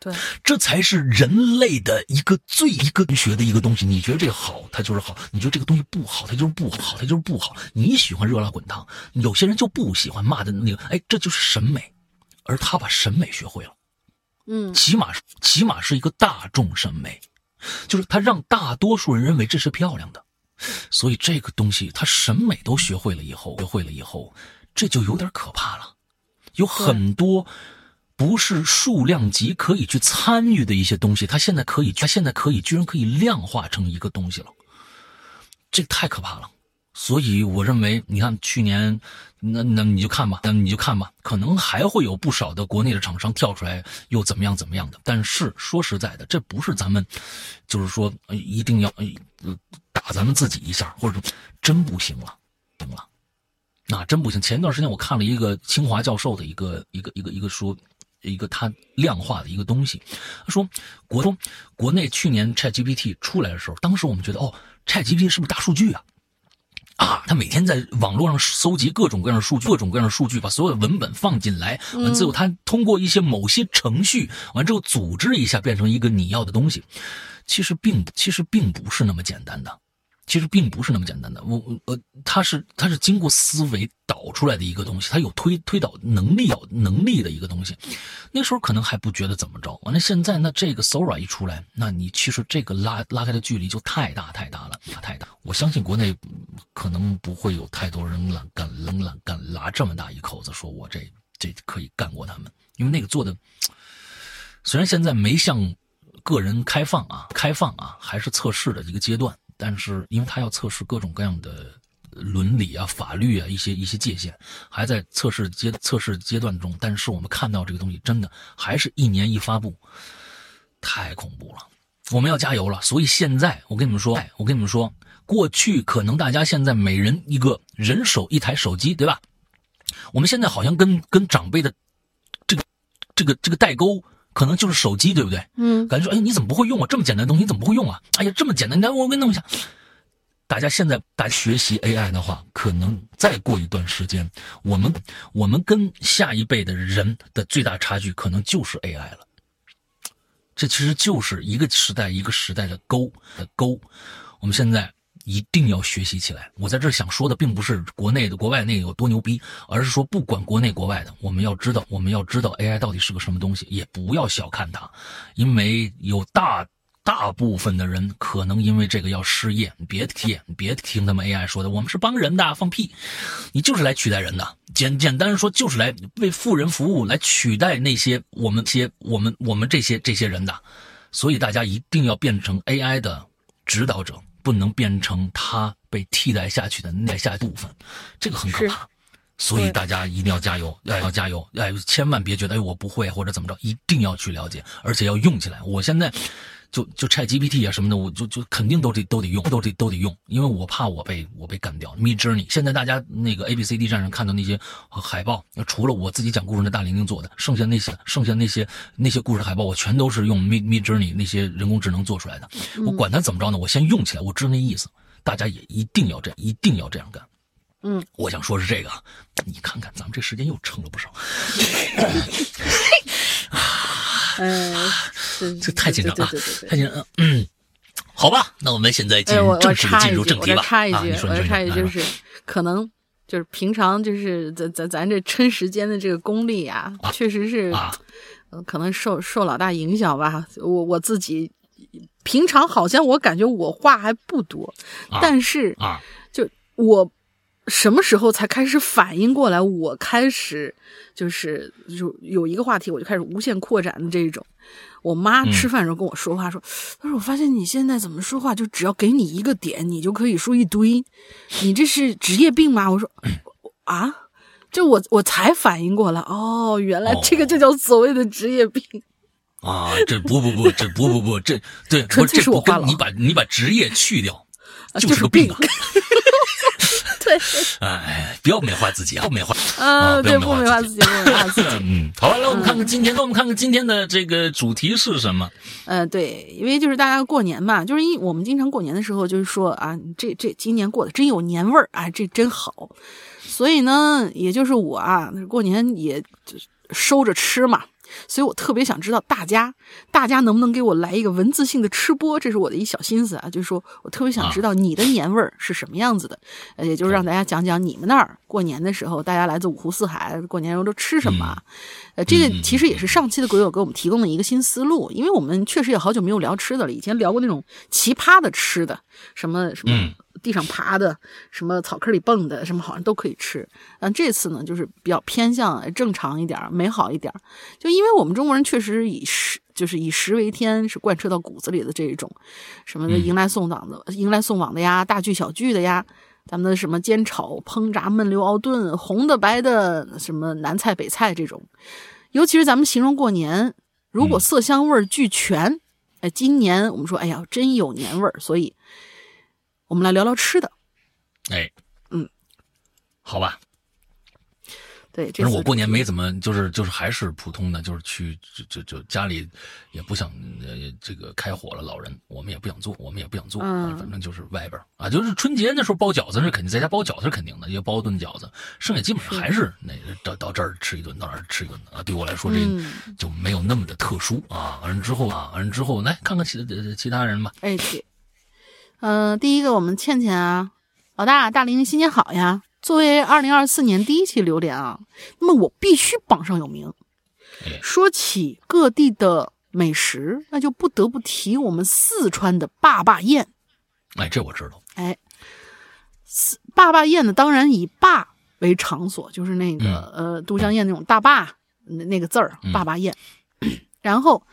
B: 对，
A: 这才是人类的一个最一个学的一个东西。你觉得这个好，它就是好；你觉得这个东西不好，它就是不好，它就是不好。你喜欢热辣滚烫，有些人就不喜欢骂的那个。哎，这就是审美，而他把审美学会了，
B: 嗯，
A: 起码起码是一个大众审美，就是他让大多数人认为这是漂亮的。所以这个东西他审美都学会了以后，学会了以后，这就有点可怕了。有很多。不是数量级可以去参与的一些东西，它现在可以，它现在可以，居然可以量化成一个东西了，这太可怕了。所以我认为，你看去年，那那你就看吧，那你就看吧，可能还会有不少的国内的厂商跳出来，又怎么样怎么样的。但是说实在的，这不是咱们，就是说一定要打咱们自己一下，或者真不行了，行了，那真不行。前段时间我看了一个清华教授的一个一个一个一个书。一个它量化的一个东西，他说国中国内去年 ChatGPT 出来的时候，当时我们觉得哦，ChatGPT 是不是大数据啊？啊，他每天在网络上搜集各种各样的数据，各种各样的数据，把所有的文本放进来，完之后他通过一些某些程序，完之后组织一下变成一个你要的东西。其实并其实并不是那么简单的。其实并不是那么简单的，我呃，它是它是经过思维导出来的一个东西，它有推推导能力有能力的一个东西。那时候可能还不觉得怎么着，完了现在那这个 Sora 一出来，那你其实这个拉拉开的距离就太大太大了，太大。我相信国内可能不会有太多人敢敢冷懒敢拉这么大一口子，说我这这可以干过他们，因为那个做的虽然现在没向个人开放啊，开放啊，还是测试的一个阶段。但是，因为他要测试各种各样的伦理啊、法律啊一些一些界限，还在测试阶测试阶段中。但是我们看到这个东西，真的还是一年一发布，太恐怖了。我们要加油了。所以现在我跟你们说，我跟你们说，过去可能大家现在每人一个人手一台手机，对吧？我们现在好像跟跟长辈的这个这个这个代沟。可能就是手机，对不对？
B: 嗯，
A: 感觉说，哎，你怎么不会用啊？这么简单的东西你怎么不会用啊？哎呀，这么简单，来，我给你弄一下。大家现在大家学习 AI 的话，可能再过一段时间，我们我们跟下一辈的人的最大差距，可能就是 AI 了。这其实就是一个时代一个时代的沟的沟。我们现在。一定要学习起来。我在这想说的，并不是国内的、国外那有多牛逼，而是说，不管国内国外的，我们要知道，我们要知道 AI 到底是个什么东西，也不要小看它，因为有大大部分的人可能因为这个要失业。别听，别听他们 AI 说的，我们是帮人的，放屁！你就是来取代人的，简简单说，就是来为富人服务，来取代那些我们些我们我们这些这些人的。所以大家一定要变成 AI 的指导者。不能变成他被替代下去的那下部分，这个很可怕，所以大家一定要加油，哎，要加油，哎，千万别觉得哎我不会或者怎么着，一定要去了解，而且要用起来。我现在。就就 Chat GPT 啊什么的，我就就肯定都得都得用，都得都得用，因为我怕我被我被干掉。Mid Journey 现在大家那个 A B C D 站上看到那些海报，除了我自己讲故事的大玲玲做的，剩下那些剩下那些那些故事海报，我全都是用 Mid Mid Journey 那些人工智能做出来的。我管它怎么着呢，我先用起来，我知道那意思。大家也一定要这样，一定要这样干。
B: 嗯，
A: 我想说是这个，你看看咱们这时间又撑了不少。
B: 嗯，
A: 这太紧张了，太紧张了。嗯，好吧，那我们现在进入正式的进入正题吧。
B: 我插一句，我插一句，就是可能就是平常就是咱咱咱这抻时间的这个功力啊，确实是可能受受老大影响吧。我我自己平常好像我感觉我话还不多，
A: 啊
B: 但是
A: 啊
B: 就我什么时候才开始反应过来？我开始就是就有一个话题，我就开始无限扩展的这种。我妈
A: 嗯
B: 吃饭的时候跟我说话说，她说我发现你现在怎么说话，就只要给你一个点，你就可以说一堆，你这是职业病吗？我说啊，就我我才反应过来，哦，原来这个就叫所谓的职业病。
A: 啊，这不不不，这不不不，这对，
B: 纯粹
A: 不这不
B: 是我话
A: 你把你把职业去掉，
B: 啊
A: 就是个病啊！
B: 对，
A: 哎，不要美化自己啊，不美化。
B: 啊，对，
A: 不要美化自
B: 己，不美化自己。
A: 嗯，好了，来我们看看今天，那我们看看今天的这个主题是什么？
B: 呃，对，因为就是大家过年嘛，就是因我们经常过年的时候，就是说啊，这这今年过得真有年味儿啊，这真好。所以呢，也就是我啊，过年也收着吃嘛，所以我特别想知道大家，大家能不能给我来一个文字性的吃播？这是我的一小心思啊，就是说我特别想知道你的年味儿是什么样子的，呃，也就是让大家讲讲你们那儿过年的时候，大家来自五湖四海，过年时候都吃什么啊？呃，这个其实也是上期的鬼友给我们提供的一个新思路，因为我们确实也好久没有聊吃的了。以前聊过那种奇葩的吃的，什么什么
A: 嗯
B: 地上爬的，什么草坑里蹦的，什么好像都可以吃。但这次呢，就是比较偏向正常一点儿、美好一点儿。就因为我们中国人确实以食就是以食为天，是贯彻到骨子里的这一种什么的迎来送往的、迎来送往的呀，大聚小聚的呀。咱们的什么煎炒烹炸焖溜熬炖，红的白的，什么南菜北菜这种，尤其是咱们形容过年，如果色香味俱全，哎，今年我们说，哎呀，真有年味儿，所以我们来聊聊吃的。
A: 哎，
B: 嗯，
A: 好吧。反正我过年没怎么，就是就是还是普通的，就是去就就就家里也不想呃这个开火了，老人我们也不想做，我们也不想做，
B: 嗯
A: 啊反正就是外边儿啊，就是春节那时候包饺子是肯定在家包饺子是肯定的，也包顿饺子，剩下基本上还是那个到到这儿吃一顿，到那儿吃一顿啊。对我来说这
B: 嗯
A: 就没有那么的特殊啊。完了之后啊，完了之后来看看其呃其他人吧。
B: 哎对，嗯、第一个我们倩倩啊，老大大玲新年好呀！作为二零二四年第一期榴莲啊，那么我必须榜上有名。
A: 哎
B: 说起各地的美食，那就不得不提我们四川的坝坝宴。
A: 哎，这我知道。
B: 哎，四坝坝宴呢，当然以坝为场所，就是那个、呃都江堰那种大坝那那个字儿，
A: 嗯
B: 坝坝宴。然后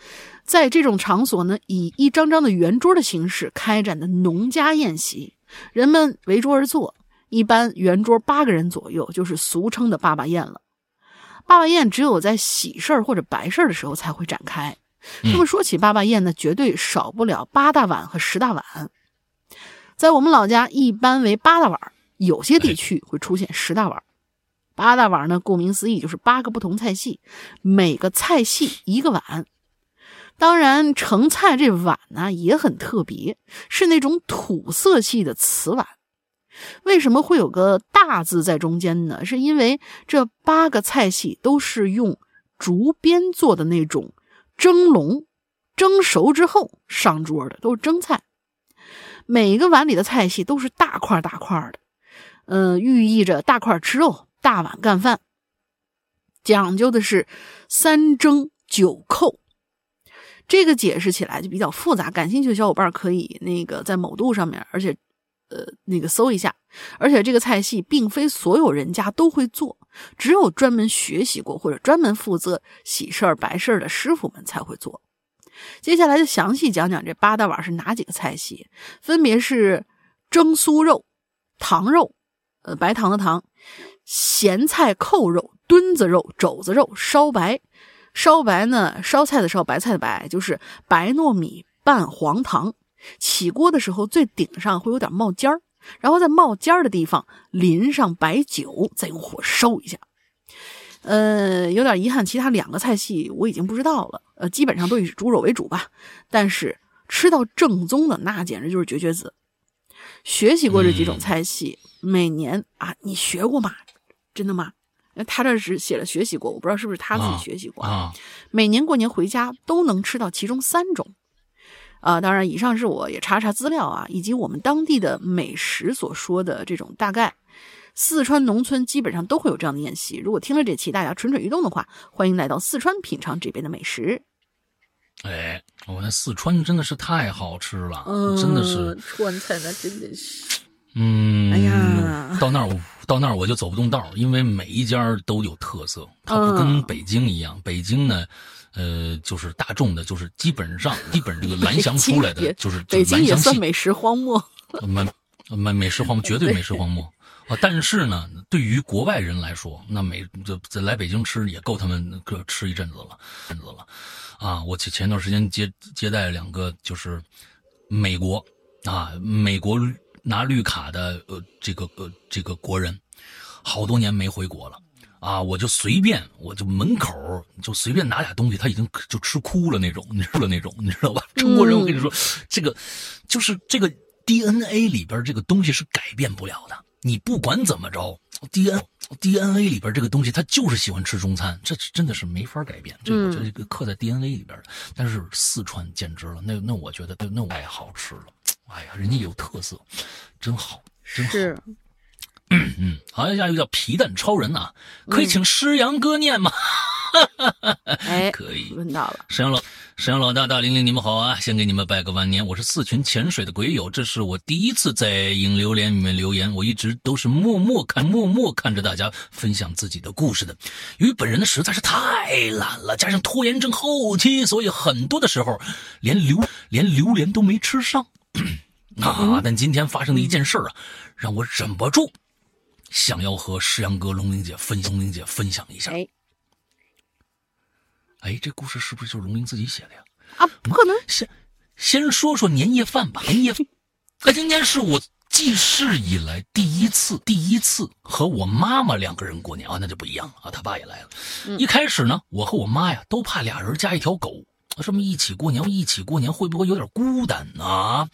B: 在这种场所呢，以一张张的圆桌的形式开展的农家宴席，人们围桌而坐，一般圆桌八个人左右，就是俗称的爸爸宴了。爸爸宴只有在喜事儿或者白事儿的时候才会展开。那么说起爸爸宴呢，绝对少不了八大碗和十大碗。在我们老家一般为八大碗，有些地区会出现十大碗。八大碗呢，顾名思义就是八个不同菜系，每个菜系一个碗。当然，盛菜这碗呢也很特别，是那种土色系的瓷碗。为什么会有个“大”字在中间呢？是因为这八个菜系都是用竹编做的那种蒸笼，蒸熟之后上桌的，都是蒸菜。每个碗里的菜系都是大块大块的，嗯、寓意着大块吃肉，大碗干饭。讲究的是三蒸九扣，这个解释起来就比较复杂，感兴趣的小伙伴可以那个在某度上面，而且呃那个搜一下。而且这个菜系并非所有人家都会做，只有专门学习过或者专门负责喜事儿白事儿的师傅们才会做。接下来就详细讲讲这八大碗是哪几个菜系，分别是蒸酥肉、糖肉，呃，白糖的糖，咸菜扣肉、墩子肉、肘子肉、烧白。烧白呢，烧菜的烧，白菜的白，就是白糯米拌黄糖。起锅的时候，最顶上会有点冒尖儿，然后在冒尖儿的地方淋上白酒，再用火烧一下。呃，有点遗憾，其他两个菜系我已经不知道了。呃，基本上都以猪肉为主吧。但是吃到正宗的那简直就是绝绝子。学习过这几种菜系，每年啊，你学过吗？真的吗？他这是写了学习过，我不知道是不是他自己学习过
A: 啊。
B: 每年过年回家都能吃到其中三种，啊，当然以上是我也查查资料啊，以及我们当地的美食所说的这种大概。四川农村基本上都会有这样的宴席。如果听了这期大家蠢蠢欲动的话，欢迎来到四川品尝这边的美食。
A: 哎，我那四川真的是太好吃了，真的是
B: 川菜那真的是，
A: 嗯，
B: 哎呀，
A: 到那儿我到那儿我就走不动道，因为每一家都有特色，它不跟北京一样。北京呢，呃，就是大众的，就是基本上基本这个蓝翔出来的就是
B: 北京也算美食荒漠，
A: 美美美食荒漠，绝对美食荒漠。啊，但是呢，对于国外人来说，那美这来北京吃也够他们个吃一阵子了，阵子了，啊，我前前段时间接接待两个就是美国啊，美国拿绿卡的呃这个呃这个国人，好多年没回国了，啊，我就随便我就门口就随便拿俩东西，他已经就吃哭了那种，你知道那种，你知道吧？中国人，我跟你说，这个就是这个 DNA 里边这个东西是改变不了的。你不管怎么着，D N D N A 里边这个东西，他就是喜欢吃中餐，这真的是没法改变，这个这个刻在 D N A 里边的。但是四川简直了，那那我觉得那太好吃了，哎呀，人家有特色，真好，真好。嗯，好，下一个叫皮蛋超人啊，可以请师阳哥念吗？
B: 哎，
A: 可以，
B: 问到了，
A: 沈阳老沈阳老大大玲玲，你们好啊！先给你们拜个晚年。我是四群潜水的鬼友，这是我第一次在影流连里面留言。我一直都是默默看，默默看着大家分享自己的故事的。由于本人呢实在是太懒了，加上拖延症后期，所以很多的时候连榴连榴莲都没吃上啊。但今天发生的一件事啊，让我忍不住想要和石阳哥、龙玲姐分龙玲姐分享一下。哎，这故事是不是就是龙玲自己写的呀？
B: 啊，不可能！
A: 先先说说年夜饭吧。年夜饭，那今天是我记事以来第一次，第一次和我妈妈两个人过年啊，那就不一样了啊。他爸也来了。一开始呢，我和我妈呀都怕俩人加一条狗，这么一起过年，一起过年会不会有点孤单呢？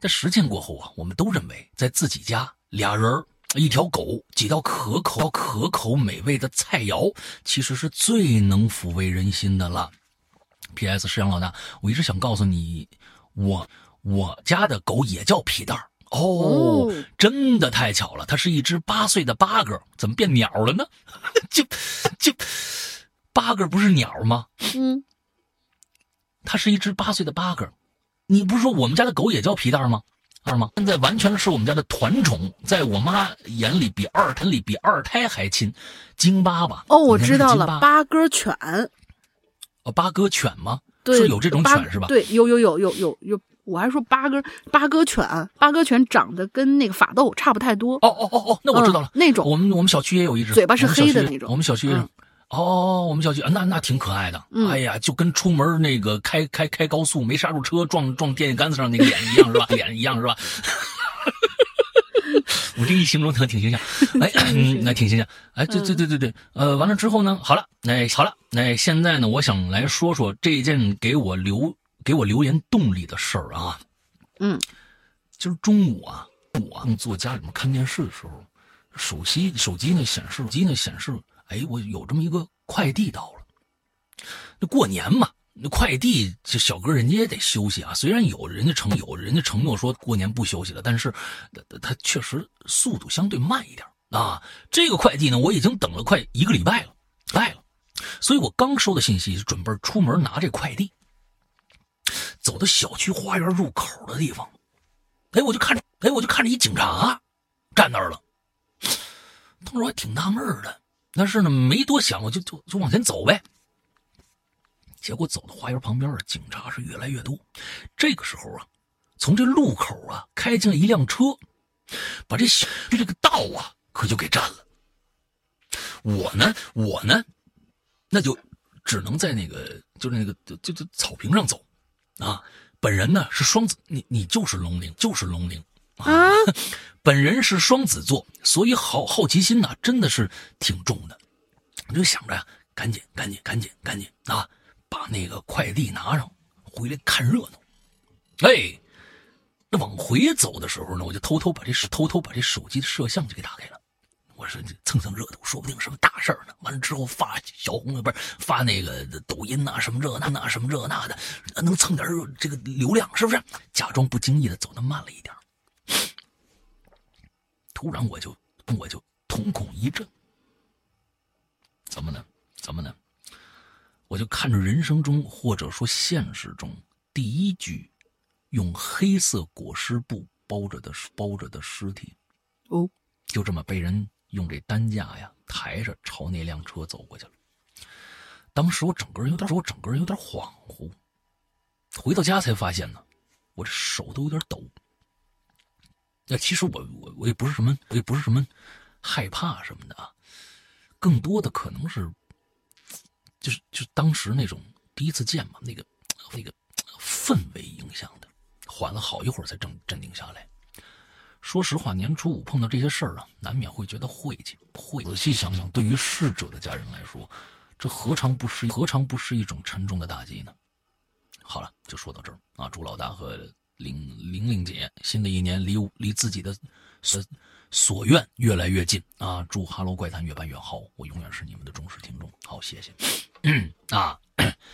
A: 在实践过后啊，我们都认为在自己家俩人。一条狗，几道可口可口美味的菜肴，其实是最能抚慰人心的了。P.S. 石阳老大，我一直想告诉你，我我家的狗也叫皮蛋儿哦，真的太巧了，它是一只八岁的八哥，怎么变鸟了呢？就就八哥不是鸟吗？
B: 嗯，
A: 它是一只八岁的八哥，你不是说我们家的狗也叫皮蛋吗？现在完全是我们家的团宠，在我妈眼里比二胎里比二胎还亲，京巴吧？
B: 哦，我知道了，八哥犬。
A: 哦，八哥犬吗？
B: 对，
A: 有这种犬是吧？
B: 对，有有有有有有，我还说八哥八哥犬，八哥犬长得跟那个法斗差不太多。
A: 哦哦哦哦，那我知道了，
B: 那种
A: 我们我们小区也有一只，
B: 嘴巴是黑的那种。
A: 我们小区。哦，我们小区那那挺可爱的，哎呀，就跟出门那个开开开高速没刹住车撞撞电线杆子上那个脸一样是吧？脸一样是吧？我这一形容挺挺形象，哎，那挺形象，哎，对对对对对，呃，完了之后呢，好了，那好了，那现在呢，我想来说说这件给我留给我留言动力的事儿啊，
B: 嗯，
A: 今儿中午啊，我坐家里面看电视的时候，手机手机呢显示手机呢显示。哎，我有这么一个快递到了。那过年嘛，那快递这小哥人家也得休息啊。虽然有人家承有人家承诺说过年不休息了，但是他确实速度相对慢一点啊。这个快递呢，我已经等了快一个礼拜了，来了。所以我刚收到信息，准备出门拿这快递。走到小区花园入口的地方，哎，我就看着，哎，我就看着一警察站那儿了。当时我还挺纳闷的。但是呢，没多想，我就就就往前走呗。结果走到花园旁边警察是越来越多。这个时候啊，从这路口啊开进了一辆车，把这小这个道啊可就给占了。我呢，我呢，那就只能在那个就是那个就就就草坪上走啊。本人呢是双子，你你就是龙鳞，就是龙鳞
B: 啊。
A: 本人是双子座，所以好好奇心呢，真的是挺重的。我就想着呀，赶紧、赶紧、赶紧、赶紧啊，把那个快递拿上，回来看热闹。哎，那往回走的时候呢，我就偷偷把这偷偷把这手机的摄像就给打开了。我说蹭蹭热度，说不定什么大事呢。完了之后发小红不是发那个抖音呐，什么这那那什么这那的，能蹭点这个流量，是不是？假装不经意的走的慢了一点。突然我就我就瞳孔一震，怎么呢？怎么呢？我就看着人生中或者说现实中第一具用黑色裹尸布包着的包着的尸体，
B: 哦，
A: 就这么被人。用这担架呀抬着朝那辆车走过去了。当时我整个人有点，我整个人有点恍惚。回到家才发现呢，我这手都有点抖。那其实我我我也不是什么，我也不是什么害怕什么的啊，更多的可能是，就是就当时那种第一次见嘛，那个那个氛围影响的，缓了好一会儿才镇镇定下来。说实话，年初五碰到这些事儿啊，难免会觉得晦气。晦，仔细想想，对于逝者的家人来说，这何尝不是何尝不是一种沉重的打击呢？好了，就说到这儿啊！祝老大和玲玲玲姐新的一年离离自己的所所愿越来越近啊！祝《哈喽怪谈》越办越好，我永远是你们的忠实听众。好，谢谢。啊，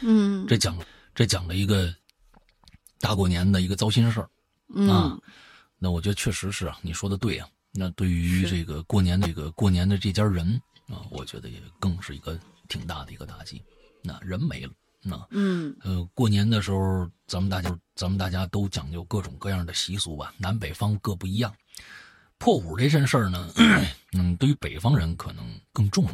B: 嗯，
A: 这讲这讲了一个大过年的一个糟心事儿啊。那我觉得确实是啊，你说的对啊。那对于这个过年的这个过年的这家人啊，我觉得也更是一个挺大的一个打击。那人没了，那
B: 嗯
A: 呃，过年的时候，咱们大家咱们大家都讲究各种各样的习俗吧，南北方各不一样。破五这件事儿呢，嗯，对于北方人可能更重，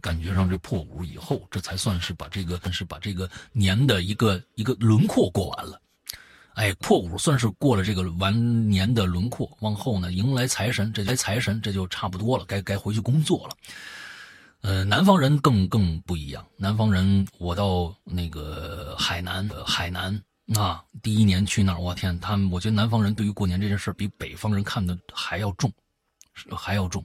A: 感觉上这破五以后，这才算是把这个是把这个年的一个一个轮廓过完了。哎，破五算是过了这个完年的轮廓，往后呢，迎来财神，这来财神，这就差不多了，该该回去工作了。呃，南方人更更不一样，南方人，我到那个海南，海南啊，第一年去那儿，我天，他们，我觉得南方人对于过年这件事比北方人看的还要重，还要重，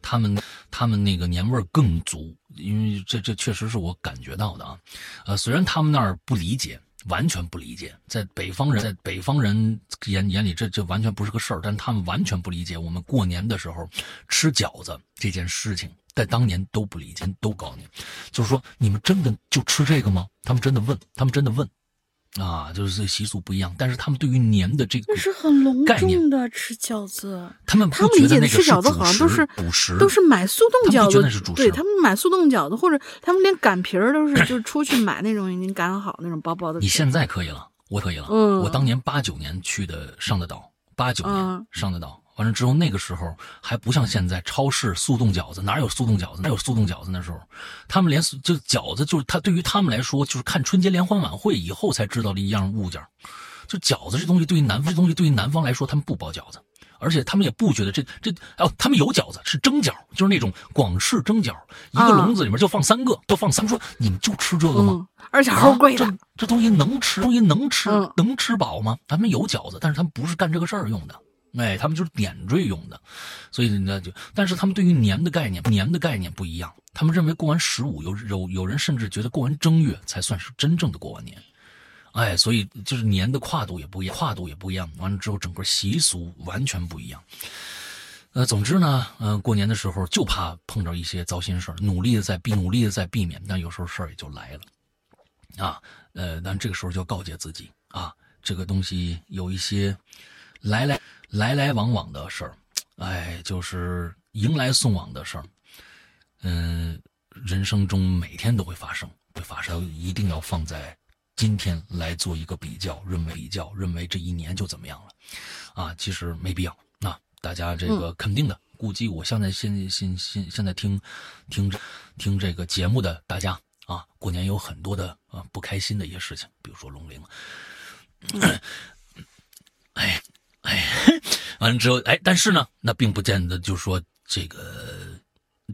A: 他们他们那个年味儿更足，因为这这确实是我感觉到的啊，呃，虽然他们那儿不理解。完全不理解，在北方人，在北方人眼眼里，这这完全不是个事儿。但他们完全不理解我们过年的时候吃饺子这件事情，在当年都不理解，都告诉你，就是说你们真的就吃这个吗？他们真的问，他们真的问。啊，就是习俗不一样，但是他们对于年的这个
B: 那是很隆重的吃饺子，
A: 他们
B: 他们理解的吃饺子好像都是
A: 主食，
B: 都是买速冻饺子，
A: 是主
B: 对他们买速冻饺子，或者他们连擀皮儿都是 就是出去买那种已经擀好那种薄薄的。
A: 你现在可以了，我可以了，嗯，我当年八九年去的上的岛，八九年上的岛。完了之后，那个时候还不像现在，超市速冻饺子哪有速冻饺子？哪有速冻饺子？那时候，他们连就饺子，就是他对于他们来说，就是看春节联欢晚会以后才知道的一样物件。就饺子这东西，对于南方这东西，对于南方来说，他们不包饺子，而且他们也不觉得这这哦，他们有饺子是蒸饺，就是那种广式蒸饺，一个笼子里面就放三个，都放三。说你们就吃这个吗？
B: 而且好贵的，
A: 这东西能吃？东西能吃？能吃饱吗？咱们有饺子，但是他们不是干这个事儿用的。哎，他们就是点缀用的，所以呢就，但是他们对于年的概念，年的概念不一样。他们认为过完十五，有有有人甚至觉得过完正月才算是真正的过完年。哎，所以就是年的跨度也不一样，跨度也不一样。完了之后，整个习俗完全不一样。呃，总之呢，嗯，过年的时候就怕碰着一些糟心事儿，努力的在避，努力的在避免，但有时候事儿也就来了。啊，呃，但这个时候就要告诫自己啊，这个东西有一些来来。来来往往的事儿，哎，就是迎来送往的事儿，嗯，人生中每天都会发生，会发生，一定要放在今天来做一个比较，认为比较，认为这一年就怎么样了，啊，其实没必要。那大家这个肯定的，估计我现在现现现现在听，听听这个节目的大家啊，过年有很多的啊不开心的一些事情，比如说龙鳞，哎。哎，完了之后，哎，但是呢，那并不见得就说这个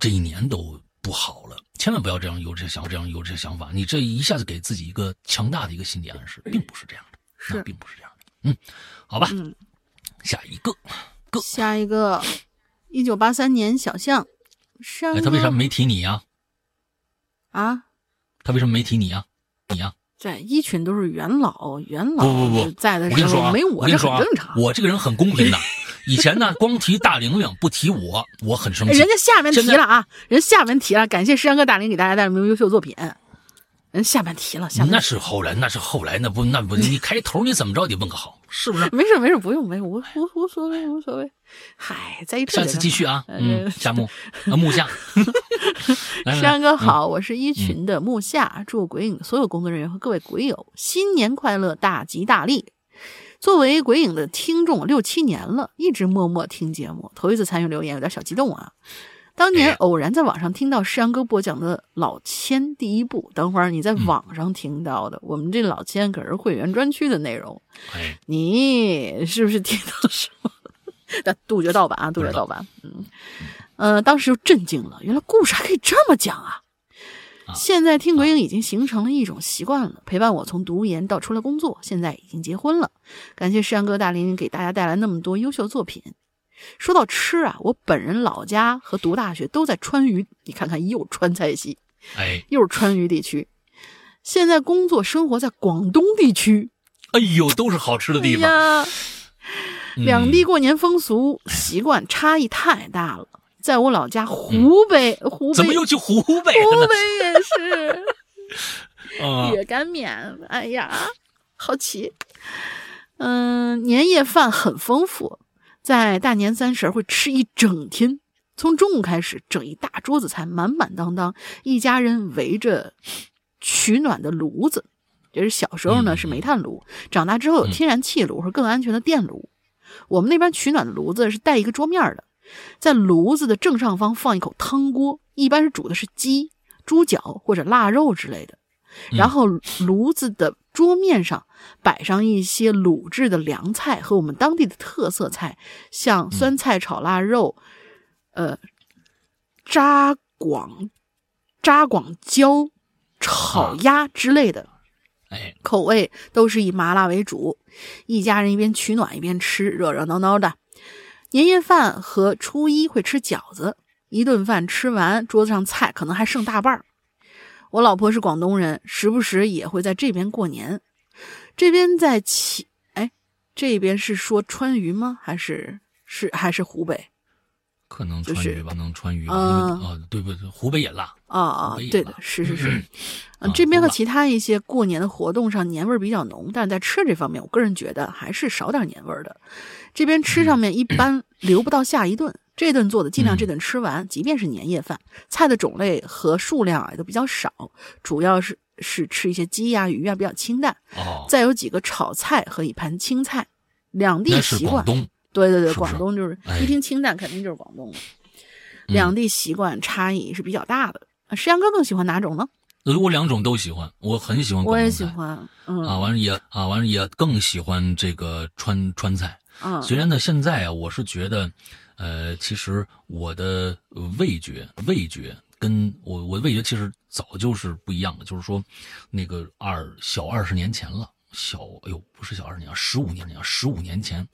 A: 这一年都不好了。千万不要这样有这想这样有这想法。你这一下子给自己一个强大的一个心理暗示，并不是这样的，
B: 是
A: 并不是这样的。嗯，好吧，
B: 嗯，
A: 下一个，个
B: 下一个，一九八三年小象，
A: 哎，他为啥没提你呀？
B: 啊？
A: 他为什么没提你呀？你呀？
B: 在一群都是元老，元老
A: 不不不
B: 在的时候
A: 我跟你说啊，
B: 没我这很正常。
A: 我这个人很公平的。以前呢，光提大玲玲不提我，我很生气。
B: 哎人家下面提了啊，人下面提了，感谢山哥大玲给大家带来的优秀作品。人下半题了，下面
A: 那是后来，那是后来，那不那不，你开头你怎么着得问个好，是不是？
B: 没事没事，不用没有，无无无所谓无所谓。嗨，在一
A: 下次继续啊，
B: 呃
A: 嗯，夏木，啊木下，来来来
B: 山哥
A: 嗯
B: 好，我是一群的木夏，祝鬼影所有工作人员和各位鬼友新年快乐，大吉大利。作为鬼影的听众六七年了，一直默默听节目，头一次参与留言，有点小激动啊。当年
A: 哎
B: 偶然在网上听到山哥播讲的老千第一部，等会儿你在
A: 嗯
B: 网上听到的，我们这老千可是会员专区的内容，
A: 哎，
B: 你是不是听到什么？但杜绝盗版啊，杜绝盗版。嗯，呃，当时就震惊了，原来故事还可以这么讲啊！
A: 啊
B: 现在听鬼影已经形成了一种习惯了，陪伴我从读研到出来工作，现在已经结婚了。感谢山哥大林给大家带来那么多优秀作品。说到吃啊，我本人老家和读大学都在川渝，你看看又川菜系，
A: 哎，
B: 又是川渝地区。现在工作生活在广东地区，
A: 哎呦，都是好吃的地方。
B: 两地过年风俗习惯差异太大了。在我老家湖北，湖北
A: 怎么又去湖北
B: 湖？北也是
A: 啊，
B: 热干面，哎呀，好奇。嗯，年夜饭很丰富，在大年三十儿会吃一整天，从中午开始整一大桌子菜，满满当当，一家人围着取暖的炉子。这是小时候呢
A: 嗯
B: 是煤炭炉，长大之后有天然气炉和更安全的电炉。我们那边取暖的炉子是带一个桌面的，在炉子的正上方放一口汤锅，一般是煮的是鸡、猪脚或者腊肉之类的。然后炉子的桌面上摆上一些卤制的凉菜和我们当地的特色菜，像酸菜炒腊肉，呃，扎广扎广椒炒鸭之类的。
A: 哎，
B: 口味都是以麻辣为主，一家人一边取暖一边吃，热热闹闹的。年夜饭和初一会吃饺子，一顿饭吃完，桌子上菜可能还剩大半儿。我老婆是广东人，时不时也会在这边过年。这边在其哎，这边是说川渝吗？还是是还是湖北？
A: 可能
B: 是
A: 川渝吧，能川渝啊，对不对？湖北也辣。
B: 啊啊对的，是是是，
A: 啊
B: 嗯，这边和其他一些过年的活动上年味儿比较浓，但是在吃这方面，我个人觉得还是少点年味儿的。这边吃上面一般留不到下一顿，这顿做的尽量这顿吃完，即便是年夜饭，菜的种类和数量啊也都比较少，主要是是吃一些鸡呀、鱼呀，比较清淡，
A: 哦，
B: 再有几个炒菜和一盘青菜。两地习惯，对对对，广东就是
A: 哎
B: 一听清淡，肯定就是广东的。
A: 嗯
B: 两地习惯差异是比较大的。啊石阳哥更喜欢哪种呢？
A: 呃我两种都喜欢，我很喜欢
B: 我也
A: 广东菜
B: 喜欢，嗯
A: 啊，完了也啊，完了也更喜欢这个川川菜。
B: 嗯，
A: 虽然呢，现在啊，我是觉得，呃，其实我的味觉味觉跟我我味觉其实早就是不一样的，就是说，那个二小二十年前了。小，哎呦，不是小二十年，十五年前，十五年前，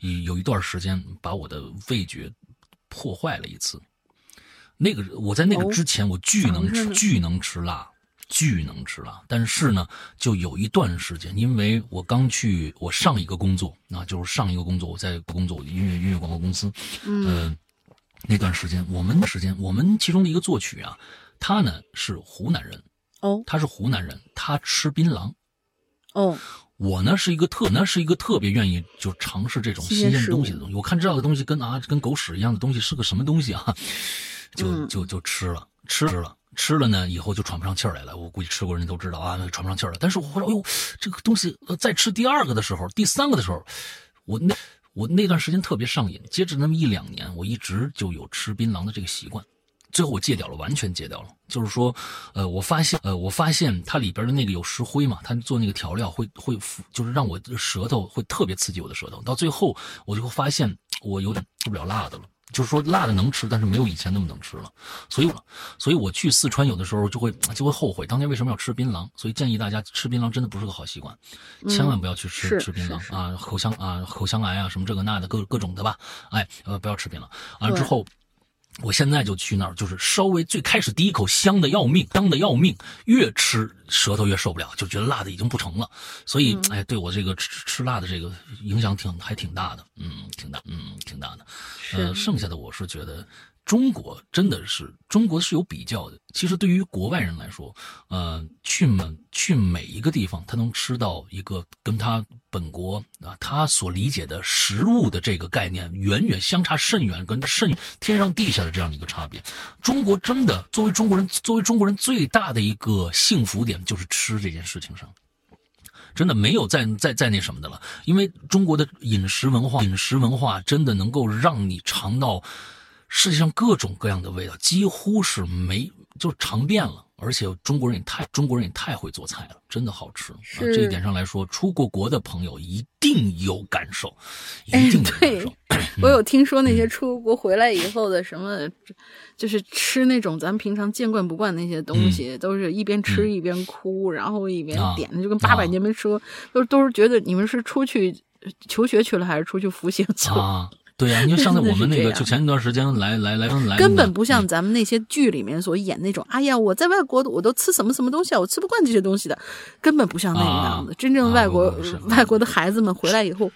A: 有有一段时间把我的味觉破坏了一次。那个我在那个
B: 哦
A: 之前，我巨能吃，巨能吃辣，巨能吃辣。但是呢，就有一段时间，因为我刚去我上一个工作，啊，就是上一个工作，我在工作音乐音乐广告公司，
B: 嗯
A: 呃，那段时间，我们的时间，我们其中的一个作曲啊，他呢是湖南人，
B: 哦
A: 他是湖南人，他吃槟榔。
B: 哦，
A: 我呢是一个特，我呢是一个特别愿意就尝试这种新鲜东西的东西。我看这样的东西跟啊跟狗屎一样的东西是个什么东西啊，就
B: 嗯
A: 就就吃了，吃了。吃了呢，以后就喘不上气来了。我估计吃过人都知道啊，喘不上气了。但是我后来，哎呦，这个东西呃再吃第二个的时候，第三个的时候，我那我那段时间特别上瘾。接着那么一两年，我一直就有吃槟榔的这个习惯。最后我戒掉了，完全戒掉了。就是说，呃，我发现，呃，我发现它里边的那个有石灰嘛，它做那个调料会会，就是让我舌头会特别刺激我的舌头。到最后，我就会发现我有点吃不了辣的了。就是说辣的能吃，但是没有以前那么能吃了。所以，所以我去四川有的时候就会就会后悔当年为什么要吃槟榔。所以建议大家吃槟榔真的不是个好习惯，千万不要去吃、
B: 是
A: 吃槟榔啊，口腔啊口腔癌啊什么这个那的各各种的吧。哎，呃，不要吃槟榔。完了之后。我现在就去那儿，就是稍微最开始第一口香的要命，香的要命，越吃舌头越受不了，就觉得辣的已经不成了。所以，哎，对我这个吃吃辣的这个影响挺还挺大的，嗯，挺大，嗯，挺大的。呃，剩下的我是觉得。中国真的是中国是有比较的。其实对于国外人来说，呃，去每去每一个地方，他能吃到一个跟他本国啊他所理解的食物的这个概念远远相差甚远，跟甚天上地下的这样的一个差别。中国真的作为中国人，作为中国人最大的一个幸福点就是吃这件事情上，真的没有再再再那什么的了。因为中国的饮食文化，饮食文化真的能够让你尝到。世界上各种各样的味道几乎是没就尝遍了，而且中国人也太中国人也太会做菜了，真的好吃。这一点上来说，出过国的朋友一定有感受，一定有感受。
B: 我有听说那些出国回来以后的什么，就是吃那种咱们平常见惯不惯那些东西，都是一边吃一边哭，然后一边点，就跟八百年没吃过，都都是觉得你们是出去求学去了，还是出去服刑去了？
A: 对呀，你就上次我们那个，就前一段时间来来来来，
B: 根本不像咱们那些剧里面所演那种。哎呀，我在外国我都吃什么什么东西啊，我吃不惯这些东西的，根本不像那个样子。真正外国外国的孩子们回来以后，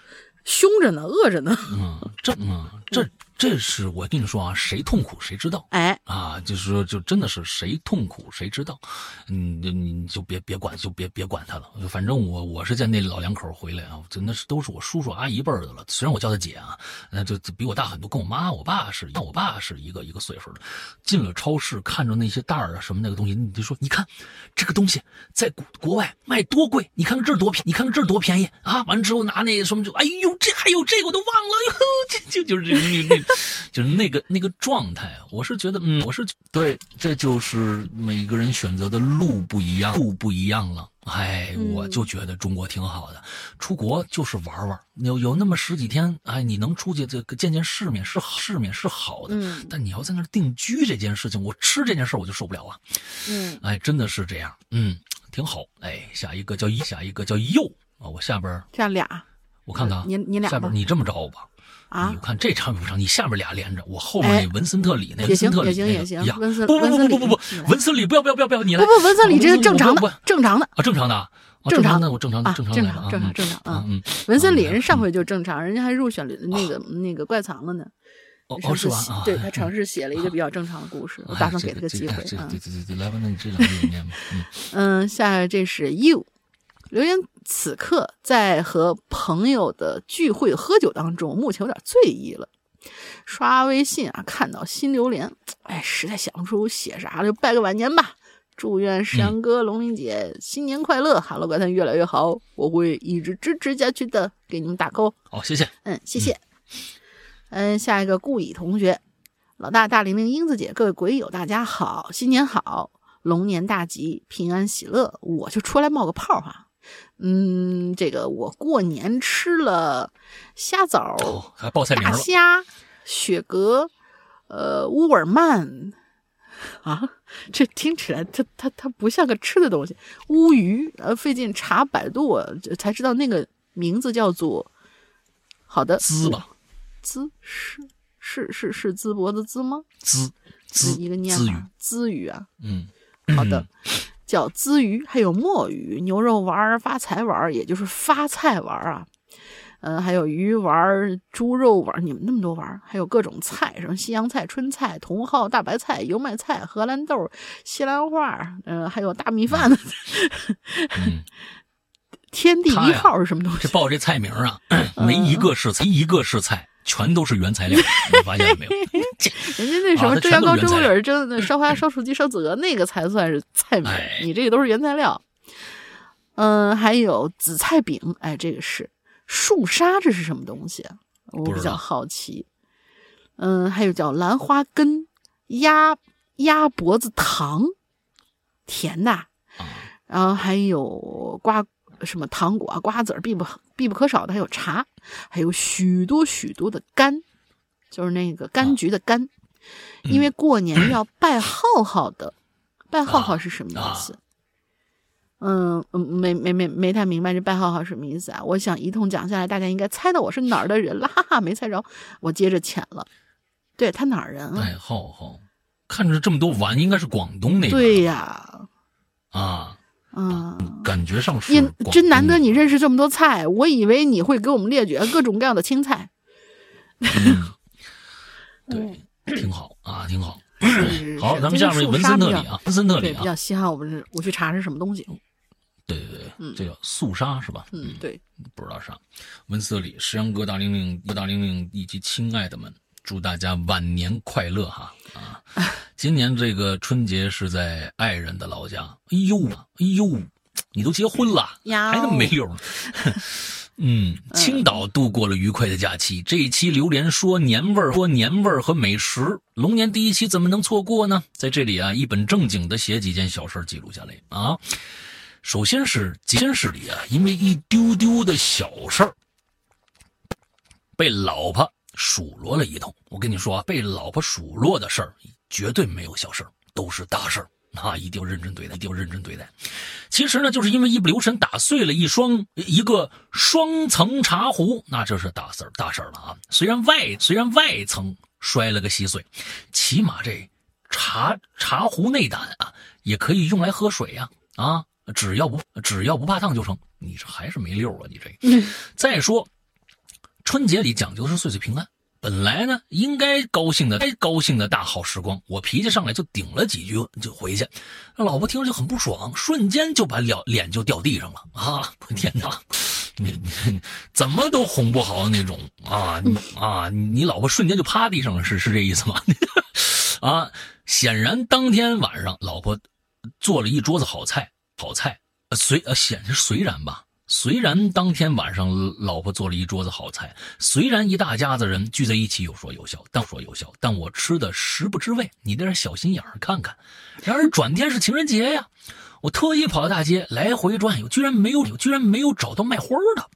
B: 凶着呢，饿着呢。
A: 嗯，这嗯这。这是我跟你说啊，谁痛苦谁知道。
B: 哎，
A: 啊，就是说，就真的是谁痛苦谁知道。嗯，你你就别别管，就别别管他了。反正我我是见那老两口回来啊，真的是都是我叔叔阿姨辈儿的了。虽然我叫他姐啊，那就比我大很多，跟我妈我爸是，跟我爸是一个一个岁数的。进了超市，看着那些袋儿啊什么那个东西，你就说，你看这个东西在国国外卖多贵，你看看这儿多便，你看看这儿多便宜啊！完了之后拿那什么就，哎呦，这还有这个我都忘了哟，这 就就是那那。就是那个那个状态，我是觉得，嗯，我是对，这就是每个人选择的路不一样，路不一样了。哎，我就觉得中国挺好的，出国就是玩玩，有有那么十几天，哎，你能出去这个见见世面是世面是好的，但你要在那定居这件事情，我吃这件事我就受不了啊。
B: 嗯，
A: 哎，真的是这样，嗯，挺好。哎，下一个叫一，下一个叫右啊，我下边
B: 这样俩，
A: 我看看，
B: 你你俩
A: 下边你这么着吧。
B: 啊！
A: 你看这长不长？你下面俩连着，我后面那文森特里那文森特里
B: 也行也行也行。文森
A: 不不不不不不，文森里不要不要不要不要，你来。
B: 不不，文森里这是正常的，正常的
A: 啊，正常的，
B: 正常
A: 的，我正常
B: 正
A: 常
B: 正常正常正常
A: 啊嗯。
B: 文森里人上回就正常，人家还入选了那个那个怪藏了呢。
A: 哦是吧？
B: 对他尝试写了一个比较正常的故事，我打算给他个机会
A: 啊。对对对对，来吧，那你这两个念吧。
B: 嗯，下这是 you。留言此刻在和朋友的聚会喝酒当中，目前有点醉意了。刷微信啊，看到新榴莲，哎，实在想不出写啥了，就拜个晚年吧。祝愿山哥、龙玲姐新年快乐哈喽怪谈越来越好，我会一直支持下去的，给你们打 call。
A: 好，谢谢。
B: 嗯，谢谢。嗯，下一个顾乙同学，老大、大玲玲、英子姐，各位鬼友大家好，新年好，龙年大吉，平安喜乐。我就出来冒个泡哈。嗯，这个我过年吃了虾枣、
A: 还报菜名
B: 大虾、雪蛤、呃乌尔曼啊，这听起来它它它不像个吃的东西。乌鱼，呃，费劲查百度才知道那个名字叫做好的
A: 滋吧？
B: 滋是是是是淄博的淄吗？
A: 滋滋
B: 一个念
A: 法，
B: 滋鱼啊。
A: 嗯，
B: 好的。叫鲻鱼，还有墨鱼、牛肉丸、发财丸，也就是发菜丸啊。嗯，还有鱼丸、猪肉丸，你们那么多丸，还有各种菜，什么西洋菜、春菜、茼蒿、大白菜、油麦菜、荷兰豆、西兰花，嗯，还有大米饭。天地一号是什么东西？
A: 这报这菜名啊，没一个是菜，一个是菜。全都是原材料，你发现没有？
B: 人家那什么蒸羊羔、蒸鱼、蒸那烧花、烧雏鸡、烧子鹅，那个才算是菜名。你这个都是原材料。嗯，还有紫菜饼，哎，这个是树沙，这是什么东西？我比较好奇。嗯，还有叫兰花根鸭鸭脖子糖，甜的。然后还有瓜。什么糖果啊、瓜子儿必不必不可少的，还有茶，还有许多许多的柑，就是那个柑橘的柑。因为过年 要拜浩浩的，拜浩浩是什么意思？嗯嗯，没没没没太明白这拜浩浩什么意思啊？我想一通讲下来，大家应该猜到我是哪儿的人了，哈哈，没猜着，我接着浅了。对他哪儿人啊？
A: 拜浩浩，看着这么多碗，应该是广东那边。
B: 对呀，
A: 啊，
B: 嗯，
A: 感觉上是
B: 真难得你认识这么多菜，我以为你会给我们列举各种各样的青菜。
A: 嗯，对，挺好啊，挺好。
B: 是
A: 好，咱们下面文
B: 沙比较
A: 森特里啊，文森特，里啊，
B: 比较稀罕。我们是我去查是什么东西。
A: 对对对，
B: 嗯
A: 这叫素杀是吧？
B: 嗯，对，
A: 不知道啥。文森特里、石阳哥、大玲玲、哥大玲玲以及亲爱的们，祝大家晚年快乐哈啊！今年这个春节是在爱人的老家。哎呦，哎呦，你都结婚了，
B: 呀
A: 还那么没溜呢。嗯，青岛度过了愉快的假期。这一期榴莲说年味儿，说年味儿和美食。龙年第一期怎么能错过呢？在这里啊，一本正经的写几件小事记录下来啊。首先是监视里啊，因为一丢丢的小事儿，被老婆数落了一通。我跟你说啊，被老婆数落的事儿绝对没有小事儿，都是大事儿啊！一定要认真对待，一定要认真对待。其实呢，就是因为一不留神打碎了一双一个双层茶壶，那这是大事儿大事儿了啊！虽然外虽然外层摔了个稀碎，起码这茶茶壶内胆啊也可以用来喝水呀啊只要不只要不怕烫就成。你这还是没溜啊，你这。再说，春节里讲究的是岁岁平安。本来呢，应该高兴的，该高兴的大好时光，我脾气上来就顶了几句就回去，老婆听着就很不爽，瞬间就把脸脸就掉地上了啊！天哪，你你怎么都哄不好那种啊！啊，你老婆瞬间就趴地上了，是是这意思吗？啊，显然当天晚上老婆做了一桌子好菜，好菜，呃，虽呃显是虽然吧。虽然当天晚上老婆做了一桌子好菜，虽然一大家子人聚在一起有说有笑，但说有笑，但我吃的食不知味，你这点小心眼儿看看。然而转天是情人节呀，我特意跑到大街来回转悠，居然没有，居然没有找到卖花的。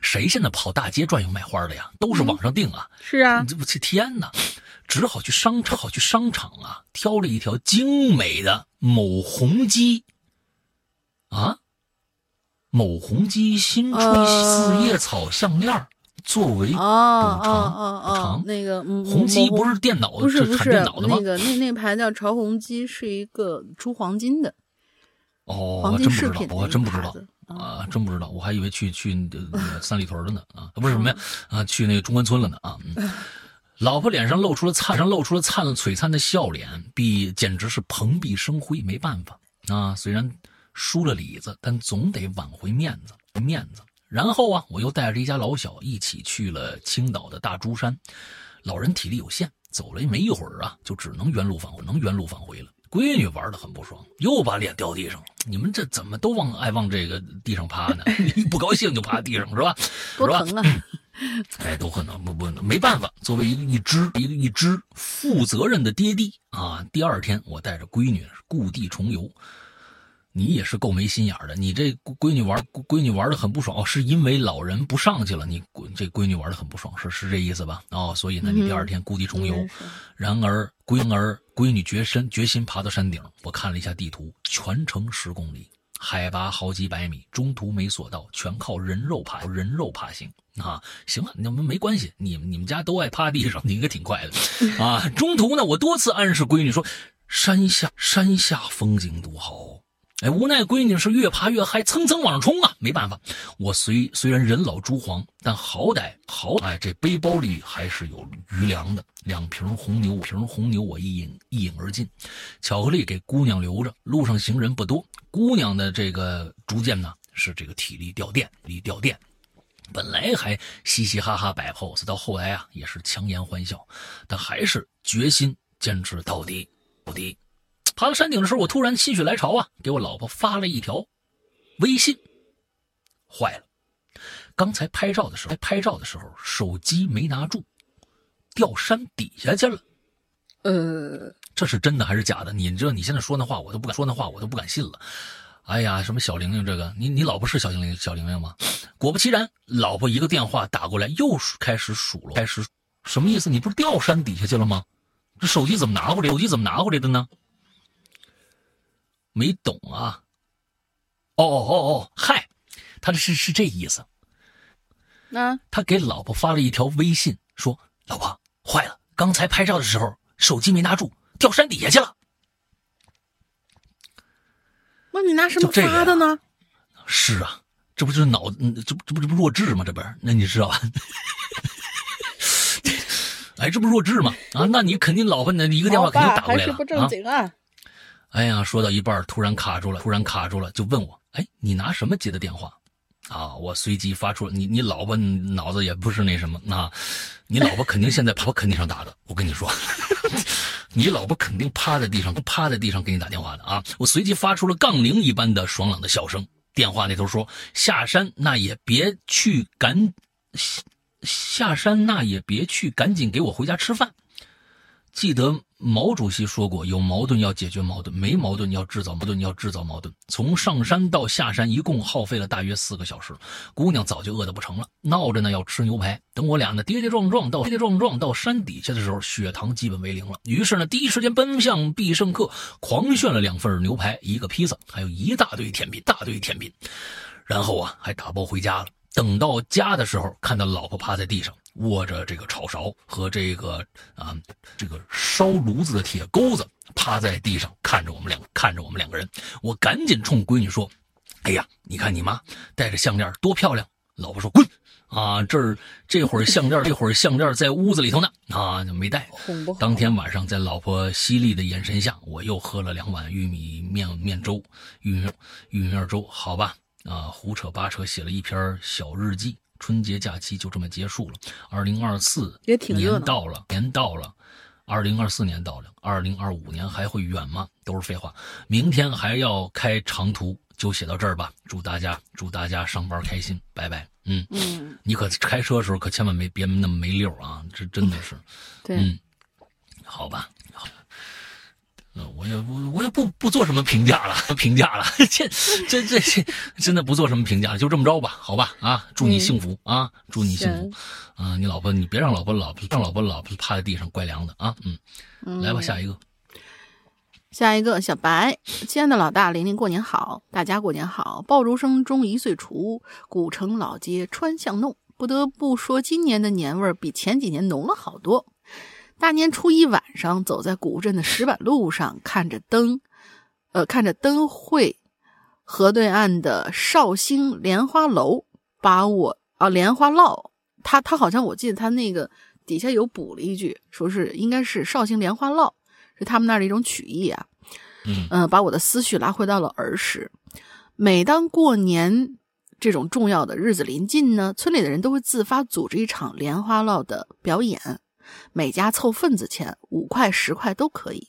A: 谁现在跑大街转悠卖花的呀？都是网上订啊。
B: 是啊
A: 你，这不这天哪，只好去商场，好去商场啊，挑了一条精美的某红鸡，啊，某红鸡新吹
B: 呃
A: 四叶草项链儿作为
B: 哦哦
A: 补偿
B: 哦哦
A: 补偿，
B: 那个嗯
A: 红鸡不是电脑是
B: 不是不是
A: 产电脑的吗
B: 那？个那那牌叫潮红鸡，是一个出黄金的
A: 哦，
B: 黄
A: 我真不知道我还真不知道。啊，真不知道，我还以为去去那个 三里屯了呢啊，不是什么呀啊，去那个中关村了呢啊。嗯 老婆脸上露出了灿上露出了灿璀璨的笑脸，比简直是蓬荜生辉。没办法啊，虽然输了里子，但总得挽回面子面子。然后啊，我又带着一家老小一起去了青岛的大珠山。老人体力有限，走了没一会儿啊，就只能原路返回，能原路返回了。闺女玩的很不爽，又把脸掉地上了。你们这怎么都往爱往这个地上趴呢？一不高兴就趴地上是吧？
B: 多疼啊！
A: 哎，都可能不不没办法。作为一一只一个一只负责任的爹地啊，第二天我带着闺女故地重游。你也是够没心眼儿的，你这闺女玩闺女玩的很不爽哦，是因为老人不上去了，你这闺女玩的很不爽，是是这意思吧？哦，所以呢，你第二天故地重游。然而，闺儿闺女决身决心爬到山顶。我看了一下地图，全程十公里，海拔好几百米，中途没索道，全靠人肉爬人肉爬行啊！行了，你们没关系，你们你们家都爱趴地上，你应该挺快的啊！中途呢，我多次暗示闺女说，山下山下风景独好。哎，无奈闺女是越爬越嗨，蹭蹭往上冲啊！没办法，我虽虽然人老珠黄，但好歹好哎，这背包里还是有余粮的。两瓶红牛，瓶红牛我一饮一饮而尽，巧克力给姑娘留着。路上行人不多，姑娘的这个逐渐呢是这个体力掉电，体力掉电。本来还嘻嘻哈哈摆 pose，到后来啊也是强颜欢笑，但还是决心坚持到底，到底。爬到山顶的时候，我突然心血来潮啊，给我老婆发了一条微信。坏了，刚才拍照的时候，拍照的时候手机没拿住，掉山底下去了。
B: 呃，
A: 这是真的还是假的？你知道你现在说那话，我都不敢说那话，我都不敢信了。哎呀，什么小玲玲这个，你你老婆是小玲玲小玲玲吗？果不其然，老婆一个电话打过来，又开始数落，开始什么意思？你不是掉山底下去了吗？这手机怎么拿回来？手机怎么拿回来的呢？没懂啊？哦哦哦哦，嗨，他这是是这意思。
B: 那
A: 他给老婆发了一条微信，说：“老婆，坏了，刚才拍照的时候手机没拿住，掉山底下去了。
B: 那你拿什么发的呢？
A: 是啊，这不就是脑，这不这不这不弱智吗？这不是？那你知道吧？哎，这不弱智吗？啊，那你肯定老婆那一个电话肯定打过来了
B: 还是不正经啊！
A: 哎呀，说到一半突然卡住了，突然卡住了，就问我：哎，你拿什么接的电话？啊，我随即发出了你你老婆脑子也不是那什么啊，你老婆肯定现在趴肯定上打的，我跟你说，你老婆肯定趴在地上趴在地上给你打电话的啊！我随即发出了杠铃一般的爽朗的笑声。电话那头说：下山那也别去赶。下山那也别去，赶紧给我回家吃饭。记得毛主席说过，有矛盾要解决矛盾，没矛盾要制造矛盾，要制造矛盾。从上山到下山，一共耗费了大约四个小时。姑娘早就饿得不成了，闹着呢要吃牛排。等我俩呢跌跌撞撞到跌跌撞撞到山底下的时候，血糖基本为零了。于是呢，第一时间奔向必胜客，狂炫了两份牛排，一个披萨，还有一大堆甜品，大堆甜品。然后啊，还打包回家了。等到家的时候，看到老婆趴在地上，握着这个炒勺和这个啊这个烧炉子的铁钩子，趴在地上看着我们两看着我们两个人。我赶紧冲闺女说：“哎呀，你看你妈戴着项链多漂亮！”老婆说：“滚！啊，这儿这会儿项链 这会儿项链在屋子里头呢，啊就没带。”当天晚上，在老婆犀利的眼神下，我又喝了两碗玉米面面粥，玉米玉米面粥，好吧。啊，胡扯八扯写了一篇小日记。春节假期就这么结束了。二零二四年到了，年到了，二零二四年到了，二零二五年还会远吗？都是废话。明天还要开长途，就写到这儿吧。祝大家，祝大家上班开心，拜拜。嗯
B: 嗯，
A: 你可开车的时候可千万没别那么没溜啊，这真的是。
B: 对，
A: 嗯，好吧。我也我我也不不做什么评价了，评价了，这这这这真的不做什么评价，就这么着吧，好吧啊，祝你幸福啊，祝你幸福啊，你老婆你别让老婆老让老婆老婆趴在地上怪凉的啊，嗯，来吧，下一个，
B: 下一个小白，亲爱的老大，玲玲过年好，大家过年好，爆竹声中一岁除，古城老街穿巷弄，不得不说今年的年味儿比前几年浓了好多。大年初一晚上，走在古镇的石板路上，看着灯，呃，看着灯会，河对岸的绍兴莲花楼，把我啊莲花烙，他他好像我记得他那个底下有补了一句，说是应该是绍兴莲花烙，是他们那儿的一种曲艺啊。
A: 嗯，
B: 把我的思绪拉回到了儿时。每当过年这种重要的日子临近呢，村里的人都会自发组织一场莲花烙的表演。每家凑份子钱，五块十块都可以。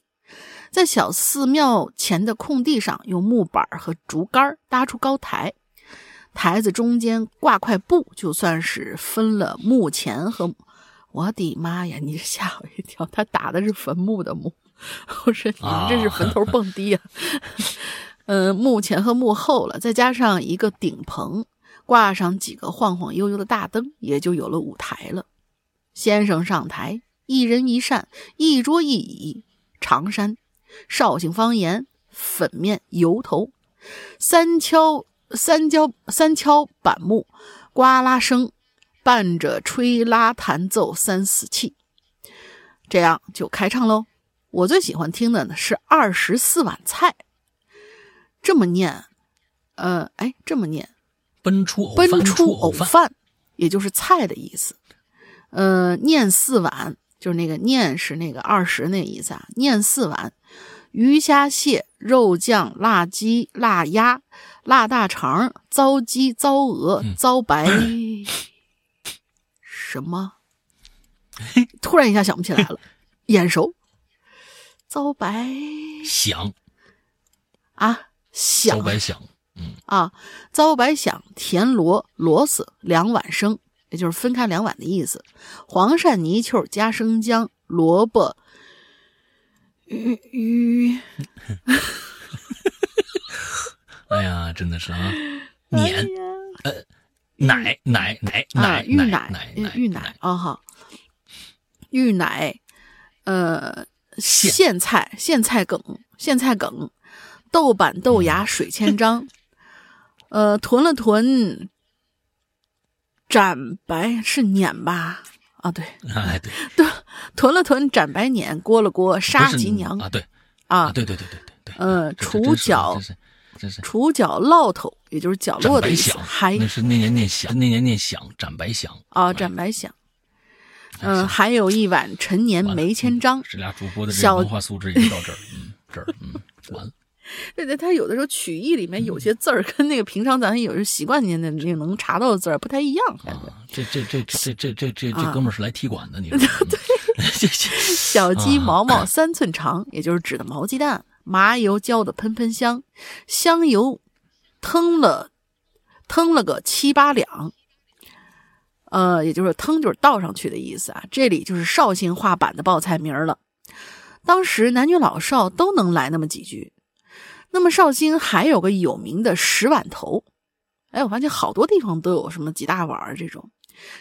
B: 在小寺庙前的空地上，用木板和竹竿搭出高台，台子中间挂块布，就算是分了墓前和……我的妈呀！你吓我一跳，他打的是坟墓的墓，我说你们这是坟头蹦迪啊！嗯，墓前和墓后了，再加上一个顶棚，挂上几个晃晃悠悠的大灯，也就有了舞台了。先生上台，一人一扇，一桌一椅。长衫，绍兴方言，粉面油头，三敲三敲三敲板木，呱啦声，伴着吹拉弹奏三四气，这样就开唱喽。我最喜欢听的呢是二十四碗菜，这么念，呃，哎，这么念，
A: 奔出
B: 奔出
A: 藕
B: 饭，也就是菜的意思。呃，念四碗，就是那个念是那个二十那意思啊。念四碗，鱼虾蟹肉酱辣鸡辣鸭辣大肠糟鸡糟鹅糟白什么？突然一下想不起来了，眼熟。糟白
A: 响
B: 啊，响
A: 糟白响，嗯
B: 啊，糟白响田螺螺丝两碗生。也就是分开两碗的意思。黄鳝泥鳅加生姜、萝卜、鱼鱼。
A: 哎呀，真的是啊！碾呃，奶奶奶奶
B: 玉
A: 奶奶
B: 玉奶啊哈，玉奶呃苋菜苋菜梗苋菜梗豆瓣豆芽水千张 呃囤了囤。斩白是碾吧，啊，对，
A: 哎，对，对
B: 囤了囤斩白撵，锅了锅杀吉娘。
A: 啊，对。
B: 啊，
A: 对对对对对对，
B: 呃除角
A: 这是
B: 除角烙头，也就是角落的意思，
A: 那是那年念响，那年念响，斩白响。
B: 啊斩白响。嗯、还有一碗陈年梅千张。
A: 这俩主播的这文化素质也就到这儿，嗯，这儿，嗯，完了，
B: 对对，它有的时候曲艺里面有些字儿跟那个平常咱有时候习惯性的那个能查到的字儿不太一样，
A: 这这这这这这这这
B: 啊
A: 哥们儿是来踢馆的，你说？对，
B: 小鸡
A: 啊
B: 毛毛三寸长，也就是指的毛鸡蛋，麻油浇的喷喷香，香油腾了腾了个七八两，呃，也就是腾就是倒上去的意思啊。这里就是绍兴话版的报菜名儿了。当时男女老少都能来那么几句。那么绍兴还有个有名的十碗头，哎，我发现好多地方都有什么几大碗这种。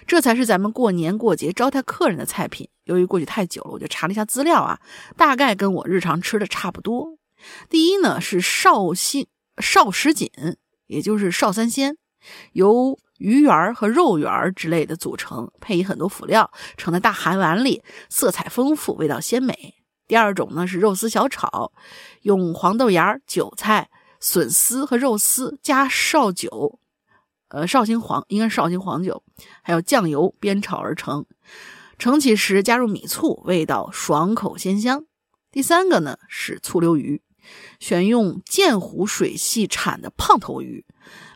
B: 这才是咱们过年过节招待客人的菜品。由于过去太久了，我就查了一下资料啊，大概跟我日常吃的差不多。第一呢是绍兴绍什锦，也就是绍三鲜，由鱼圆和肉圆之类的组成，配以很多辅料，盛在大海碗里，色彩丰富，味道鲜美。第二种呢是肉丝小炒，用黄豆芽、韭菜、笋丝和肉丝加绍酒，呃，绍兴黄应该是绍兴黄酒，还有酱油煸炒而成。盛起时加入米醋，味道爽口鲜香。第三个呢是醋溜鱼，选用建湖水系产的胖头鱼，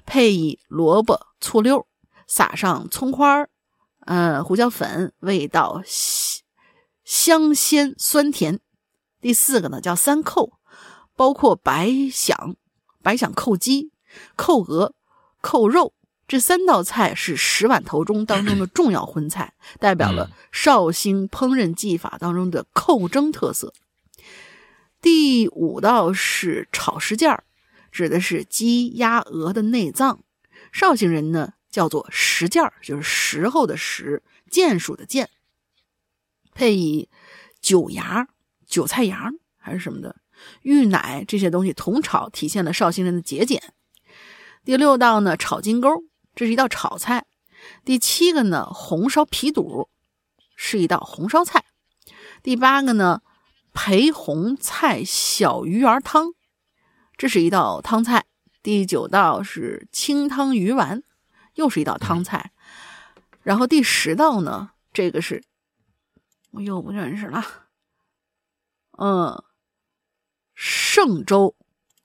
B: 配以萝卜、醋溜，撒上葱花儿，呃，胡椒粉，味道香鲜酸甜。第四个呢叫三扣，包括白响、白响扣鸡、扣鹅、扣肉。这三道菜是十碗头中当中的 重要荤菜，代表了绍兴烹饪技法当中的扣蒸特色。第五道是炒什件儿，指的是鸡、鸭、鹅的内脏。绍兴人呢叫做什件儿，就是时候的时，件数的件，配以韭芽、韭菜芽还是什么的，芋奶这些东西同炒，体现了绍兴人的节俭。第六道呢，炒金钩，这是一道炒菜。第七个呢，红烧皮肚是一道红烧菜。第八个呢，培红菜小鱼圆汤，这是一道汤菜。第九道是清汤鱼丸，又是一道汤菜。然后第十道呢，这个是我又不认识了。嗯，嵊州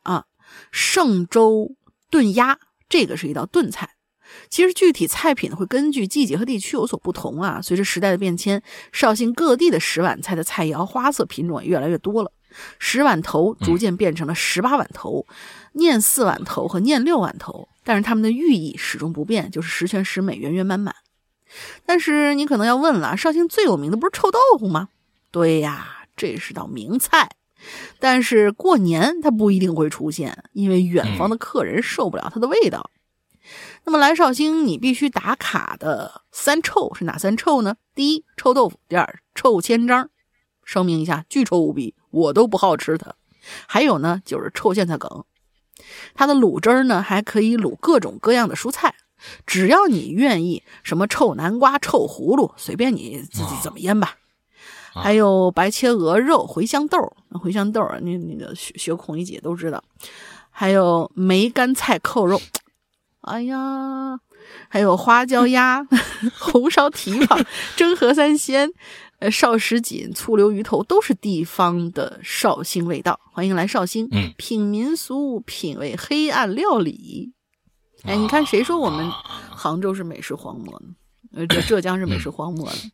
B: 啊，嵊州炖鸭，这个是一道炖菜。其实具体菜品会根据季节和地区有所不同啊。随着时代的变迁，绍兴各地的十碗菜的菜肴花色品种也越来越多了。十碗头逐渐变成了十八碗头、念四碗头和念六碗头，但是它们的寓意始终不变，就是十全十美、圆圆满满。但是你可能要问了，绍兴最有名的不是臭豆腐吗？对呀，这是道名菜。但是过年它不一定会出现，因为远方的客人受不了它的味道。那么来绍兴，你必须打卡的三臭是哪三臭呢？第一，臭豆腐；第二，臭千张。声明一下，巨臭无比，我都不好吃它。还有呢，就是臭苋菜梗，它的卤汁儿呢还可以卤各种各样的蔬菜，只要你愿意，什么臭南瓜、臭葫芦，随便你自己怎么腌吧。
A: 啊
B: 还有白切鹅肉、茴香豆儿，茴香豆儿，那那个学学孔乙己都知道。还有梅干菜扣肉，哎呀，还有花椒鸭、红烧蹄膀、蒸河三鲜、呃绍什锦、醋溜鱼头，都是地方的绍兴味道。欢迎来绍兴，
A: 嗯
B: 品民俗，品味黑暗料理。哎，你看谁说我们杭州是美食荒漠呢？呃，浙浙江是美食荒漠呢？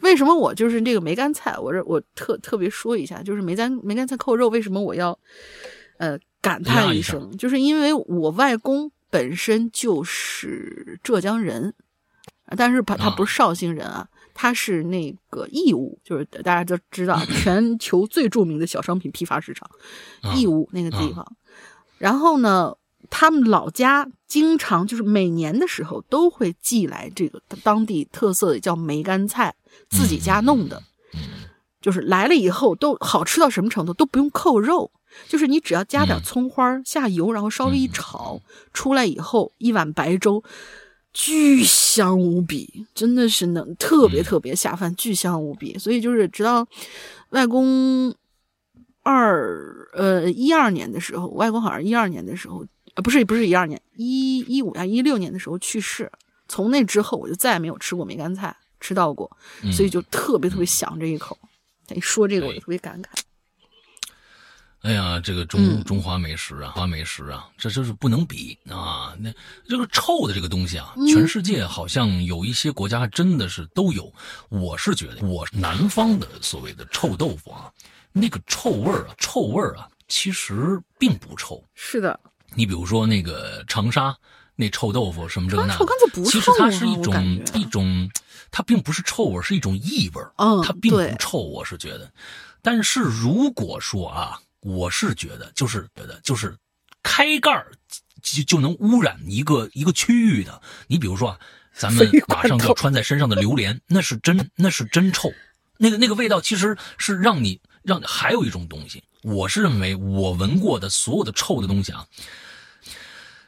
B: 为什么我就是这个梅干菜？我这我特特别说一下，就是梅干梅干菜扣肉，为什么我要呃感叹
A: 一
B: 声？就是因为我外公本身就是浙江人，但是他他不是绍兴人啊，他是那个义乌，就是大家都知道 全球最著名的小商品批发市场
A: 啊
B: 义乌那个地方。然后呢，他们老家经常就是每年的时候都会寄来这个当地特色的叫梅干菜，自己家弄的。就是来了以后都好吃到什么程度，都不用扣肉，就是你只要加点
A: 嗯
B: 葱花儿下油，然后稍微一炒，出来以后一碗白粥，巨香无比，真的是能特别特别下饭，巨香无比。所以就是直到外公二呃一二年的时候，外公好像一二年的时候，呃不是不是一二年，一一五啊一六年的时候去世。从那之后，我就再也没有吃过梅干菜，吃到过，所以就特别特别想这一口。一说这个，我就特别感慨。
A: 哎呀，这个中中华美食啊，华美食啊，这就是不能比啊！那这个臭的这个东西啊，全世界好像有一些国家真的是都有。我是觉得，我南方的所谓的臭豆腐啊，那个臭味儿啊，臭味儿啊，其实并不臭。
B: 是的，
A: 你比如说那个长沙那臭豆腐什么这个那，
B: 臭干脆不臭
A: 其实它是一种一种，它并不是臭味，是一种异味
B: 嗯，
A: 它并不臭，我是觉得。但是如果说啊。我是觉得，就是觉得，就是开盖就就能污染一个一个区域的。你比如说啊，咱们马上要穿在身上的榴莲，那是真那是真臭，那个那个味道其实是让你让还有一种东西，我是认为我闻过的所有的臭的东西啊，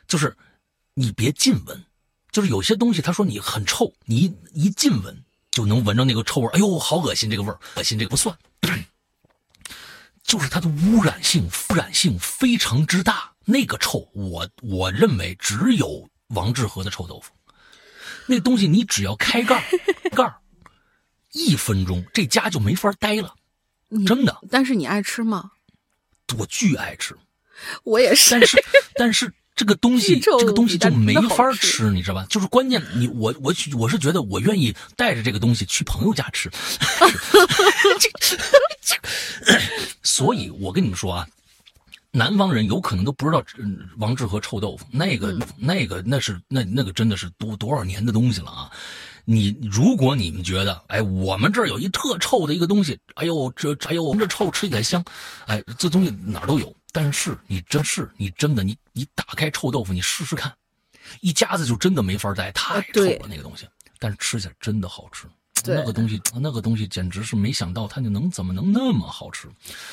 A: 就是你别近闻，就是有些东西他说你很臭，你一近闻就能闻着那个臭味，哎呦，好恶心这个味儿，恶心这个不算。就是它的污染性、污染性非常之大，那个臭，我我认为只有王致和的臭豆腐，那东西你只要开盖盖一分钟这家就没法待了，真的。
B: 但是你爱吃吗？
A: 我巨爱吃，
B: 我也是。
A: 但是但是这个东西 这个东西就没法吃，你知道吧？就是关键，你我我我是觉得我愿意带着这个东西去朋友家吃。所以，我跟你们说啊，南方人有可能都不知道王致和臭豆腐，那个、那个、那是那那个真的是多多少年的东西了啊！你如果你们觉得，哎，我们这儿有一特臭的一个东西，哎呦，这哎呦，我们这臭吃起来香，哎，这东西哪儿都有。但是你真是你真的你你打开臭豆腐，你试试看，一家子就真的没法待，太臭了那个东西。但是吃起来真的好吃。那个东西，那个东西简直是没想到，它就能怎么能那么好吃？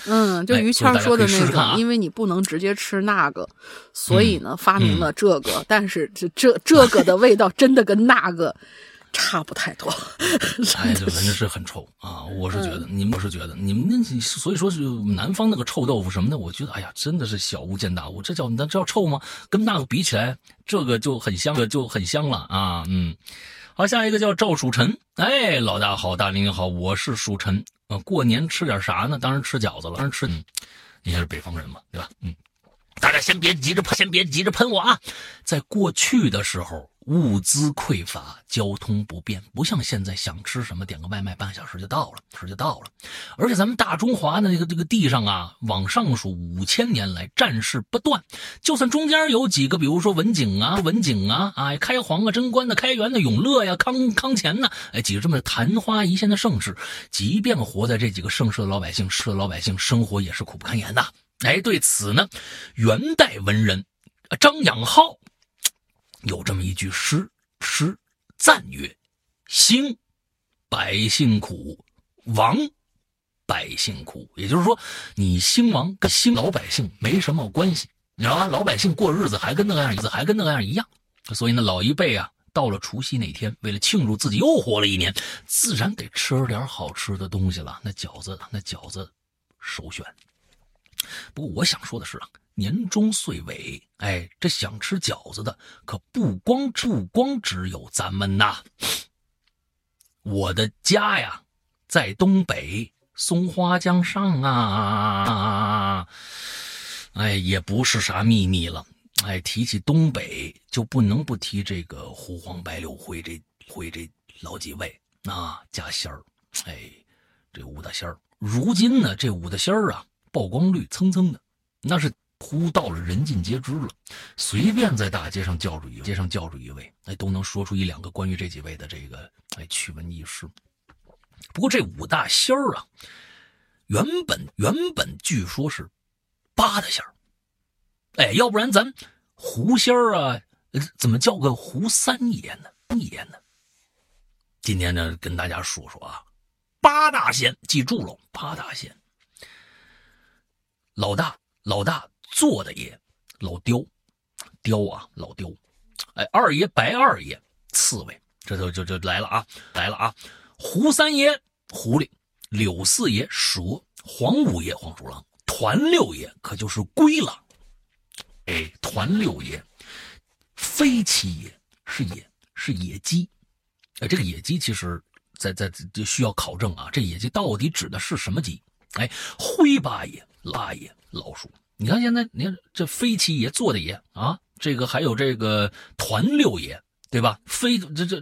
B: 嗯，就于谦说的那个，因为你不能直接吃那个，所以呢发明了这个。但是这这这个的味道真的跟那个差不太多。
A: 哎，这闻着是很臭啊！我是觉得，你们我是觉得，你们那所以说是南方那个臭豆腐什么的，我觉得哎呀，真的是小巫见大巫。这叫那叫臭吗？跟那个比起来，这个就很香，这就很香了啊！嗯。好，下一个叫赵蜀臣。哎，老大好，大林好，我是蜀臣。呃，过年吃点啥呢？当然吃饺子了。当然吃，你也是北方人嘛，对吧？嗯。大家先别急着喷，先别急着喷我啊！在过去的时候，物资匮乏，交通不便，不像现在，想吃什么点个外卖，半小时就到了，时就到了。而且咱们大中华的这个这个地上啊，往上数五千年来战事不断，就算中间有几个，比如说文景啊、文景啊、哎开皇啊、贞观的、开元的、永乐呀、康康乾呐，哎几个这么昙花一现的盛世，即便活在这几个盛世的老百姓，吃的老百姓生活也是苦不堪言呐。哎，对此呢，元代文人张养浩有这么一句诗诗赞曰：“兴百姓苦，亡百姓苦。”也就是说，你兴亡跟兴老百姓没什么关系，你知道吧？老百姓过日子还跟那个样子还跟那个样一样。所以呢，老一辈啊，到了除夕那天，为了庆祝自己又活了一年，自然得吃点好吃的东西了。那饺子，那饺子首选。不过我想说的是啊，年终岁尾，哎，这想吃饺子的可不光不光只有咱们呐。我的家呀，在东北松花江上啊，哎，也不是啥秘密了。哎，提起东北，就不能不提这个胡黄白柳灰这灰这老几位啊，家仙儿，哎，这武大仙儿。如今呢，这武大仙儿啊。曝光率蹭蹭的，那是呼到了人尽皆知了。随便在大街上叫住一街上叫住一位，哎，都能说出一两个关于这几位的这个哎趣闻轶事。不过这五大仙儿啊，原本原本据说是八大仙儿，哎，要不然咱胡仙儿啊，怎么叫个胡三爷呢？一爷呢？今天呢，跟大家说说啊，八大仙，记住了，八大仙。老大，老大做的爷，老刁，刁啊，老刁，哎，二爷白二爷，刺猬，这就就就来了啊，来了啊！胡三爷狐狸，柳四爷蛇，黄五爷黄鼠狼，团六爷可就是龟了。哎，团六爷，飞七爷是野是野鸡，哎，这个野鸡其实在在就需要考证啊，这野鸡到底指的是什么鸡？哎，灰八爷、八爷、老鼠。你看现在，你看这飞七爷做的爷啊，这个还有这个团六爷，对吧？飞这这这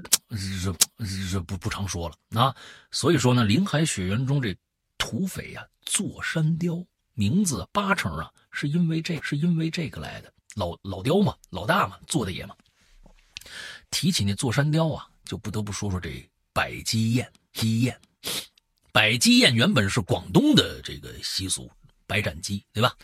A: 这不不常说了啊。所以说呢，林海雪原中这土匪呀，坐山雕名字八成啊，是因为这是因为这个来的。老老雕嘛，老大嘛，做的爷嘛。提起那坐山雕啊，就不得不说说这摆鸡宴。鸡宴，摆鸡宴原本是广东的这个习俗。白斩鸡，对吧？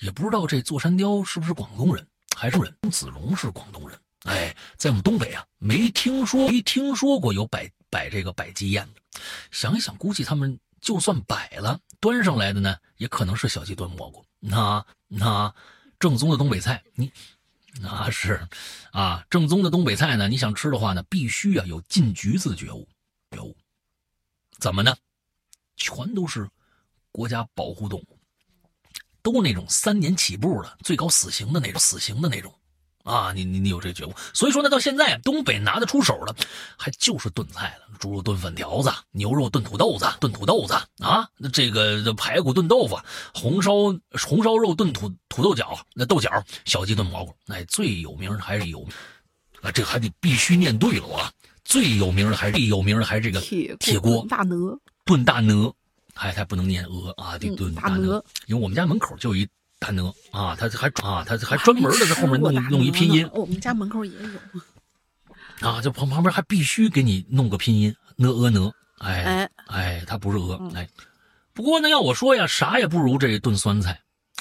A: 也不知道这座山雕是不是广东人，还是人？子龙是广东人，哎，在我们东北啊，没听说，没听说过有摆摆这个摆鸡宴的。想一想，估计他们就算摆了，端上来的呢，也可能是小鸡炖蘑菇。那那正宗的东北菜，你那是啊，正宗的东北菜呢，你想吃的话呢，必须啊有进局子觉悟，觉悟。怎么呢？全都是国家保护动物。都是那种三年起步的，最高死刑的那种，死刑的那种，啊，你你你有这觉悟，所以说呢，到现在东北拿得出手的，还就是炖菜了，猪肉炖粉条子，牛肉炖土豆子，炖土豆子。啊，这个排骨炖豆腐，红烧红烧肉炖土土豆角，那豆角，小鸡炖蘑菇，哎，最有名的还是有，啊，这还得必须念对了啊，最有名的还是最有名的还是这个铁锅
B: 大鹅
A: 炖大鹅。还还不能念鹅啊，得炖大鹅，因为我们家门口就有一大鹅啊，他还啊，他还专门的在后面弄弄一拼音。
B: 我们家门口也有
A: 啊，就旁旁边还必须给你弄个拼音，呢鹅呢，哎哎，它不是鹅哎。不过呢，要我说呀，啥也不如这炖酸菜，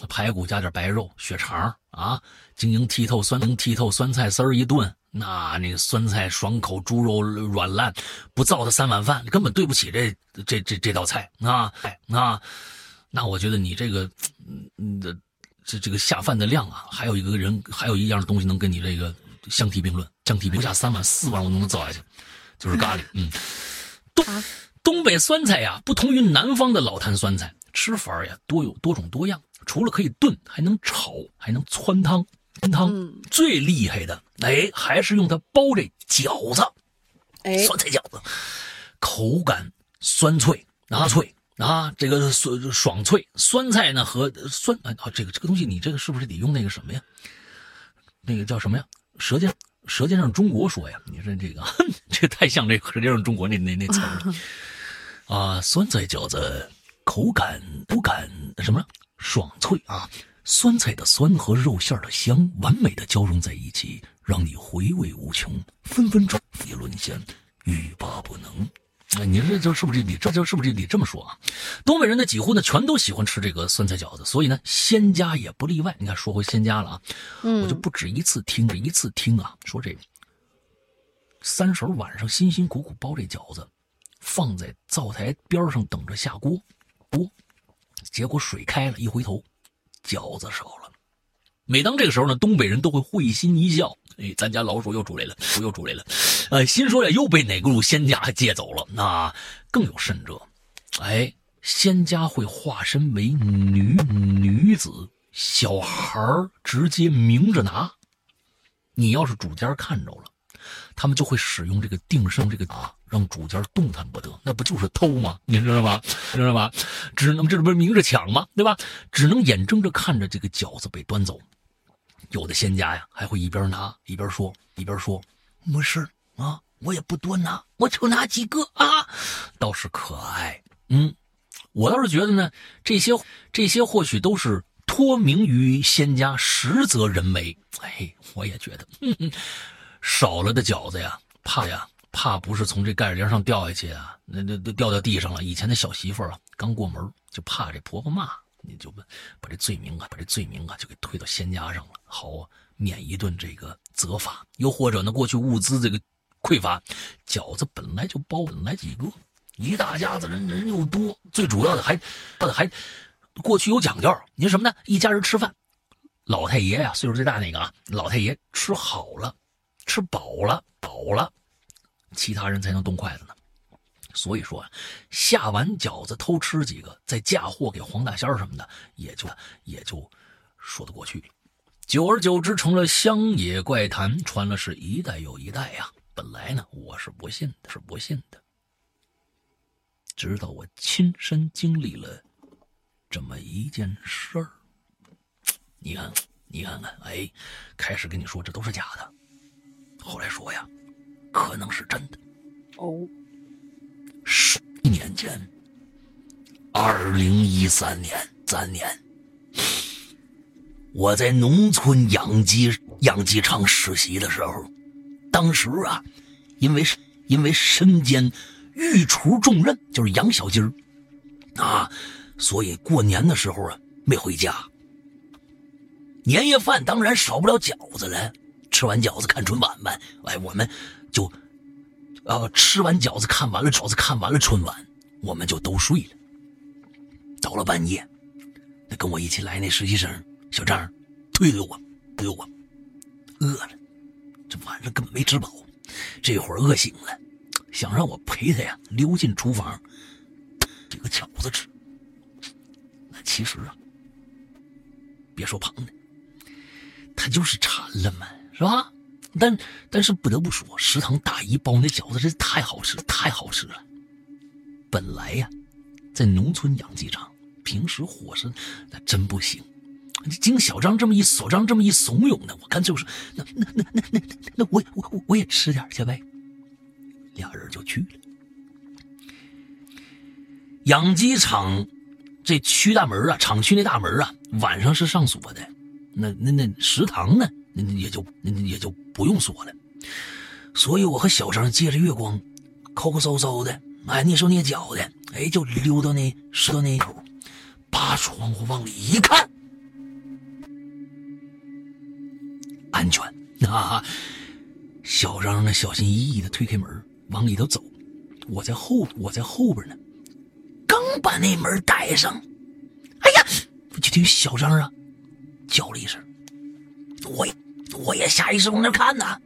A: 排骨加点白肉，血肠啊，晶莹剔透酸剔透酸菜丝儿一炖。那那个酸菜爽口，猪肉软烂，不造他三碗饭，根本对不起这这这这道菜啊！哎，那那我觉得你这个，嗯的这这个下饭的量啊，还有一个人，还有一样东西能跟你这个相提并论，相提并论下三碗四碗我都能造下去，就是咖喱。嗯，东东北酸菜呀，不同于南方的老坛酸菜，吃法呀多有多种多样，除了可以炖，还能炒，还能汆汤。汤最厉害的，哎，还是用它包这饺子，
B: 哎，
A: 酸菜饺子，口感酸脆啊脆啊，这个酸爽脆。酸菜呢和酸啊，这个这个东西，你这个是不是得用那个什么呀？那个叫什么呀？舌尖舌尖上中国说呀，你说这个 这太像这舌尖上中国那那那词了 啊！酸菜饺子口感口感什么爽脆啊。酸菜的酸和肉馅的香完美的交融在一起，让你回味无穷，分分钟你沦陷，欲罢不能。哎，你说这就是不是你这就是不是你这么说啊？东北人呢几乎呢全都喜欢吃这个酸菜饺子，所以呢仙家也不例外。你看说回仙家了啊，我就不止一次听着一次听啊，说这三婶晚上辛辛苦苦包这饺子，放在灶台边上等着下锅，锅，结果水开了，一回头。饺子少了，每当这个时候呢，东北人都会会心一笑。哎，咱家老鼠又出来了，又出来了。呃，心说呀，又被哪个路仙家借走了？那更有甚者，哎，仙家会化身为女女子，小孩直接明着拿。你要是主家看着了，他们就会使用这个定声这个啊。让主家动弹不得，那不就是偷吗？你知道吗？知道吗？只能这不是明着抢吗？对吧？只能眼睁着看着这个饺子被端走。有的仙家呀，还会一边拿一边说，一边说：“没事啊，我也不多拿，我就拿几个啊，倒是可爱。”嗯，我倒是觉得呢，这些这些或许都是托名于仙家，实则人为。哎，我也觉得，少了的饺子呀，怕呀。怕不是从这盖帘上掉下去啊？那那都掉到地上了。以前的小媳妇啊，刚过门就怕这婆婆骂，你就把把这罪名啊，把这罪名啊，就给推到仙家上了，好免一顿这个责罚。又或者呢，过去物资这个匮乏，饺子本来就包本来几个，一大家子人人又多，最主要的还还过去有讲究，你说什么呢？一家人吃饭，老太爷呀，岁数最大那个啊，老太爷吃好了，吃饱了，饱了。其他人才能动筷子呢。所以说啊，下完饺子偷吃几个，再嫁祸给黄大仙什么的，也就也就说得过去了。久而久之，成了乡野怪谈，传了是一代又一代呀。本来呢，我是不信的，是不信的。直到我亲身经历了这么一件事儿，你看，你看看，哎，开始跟你说这都是假的，后来说呀，可能是真的。
B: 哦。
A: 十年前，二零一三年三年，我在农村养鸡养鸡场实习的时候，当时啊，因为因为身兼御厨重任，就是养小鸡儿啊，所以过年的时候啊没回家。年夜饭当然少不了饺子了，吃完饺子看春晚呗，哎，我们就。啊！吃完饺子，看完了饺子，看完了春晚，我们就都睡了。到了半夜，那跟我一起来那实习生小张推推我，推我，饿了，这晚上根本没吃饱，这会儿饿醒了，想让我陪他呀，溜进厨房，这个饺子吃。那其实啊，别说胖的，他就是馋了嘛，是吧？但但是不得不说，食堂大姨包那饺子真是太好吃，太好吃了。本来呀，在农村养鸡场，平时伙食那真不行。经小张这么一小张这么一怂恿呢，我干脆说：“那那那那那那我我我也吃点去呗。”俩人就去了。养鸡场这区大门啊，厂区那大门啊，晚上是上锁的。那那那食堂呢？那也就那也就不用说了，所以我和小张借着月光，抠抠搜搜的，哎，蹑手蹑脚的，哎，就溜到那石头那口，扒窗户往里一看，安全 啊！小张呢，小心翼翼的推开门，往里头走，我在后，我在后边呢，刚把那门带上，哎呀，就听小张啊叫了一声，我。我也下意识往那看呢，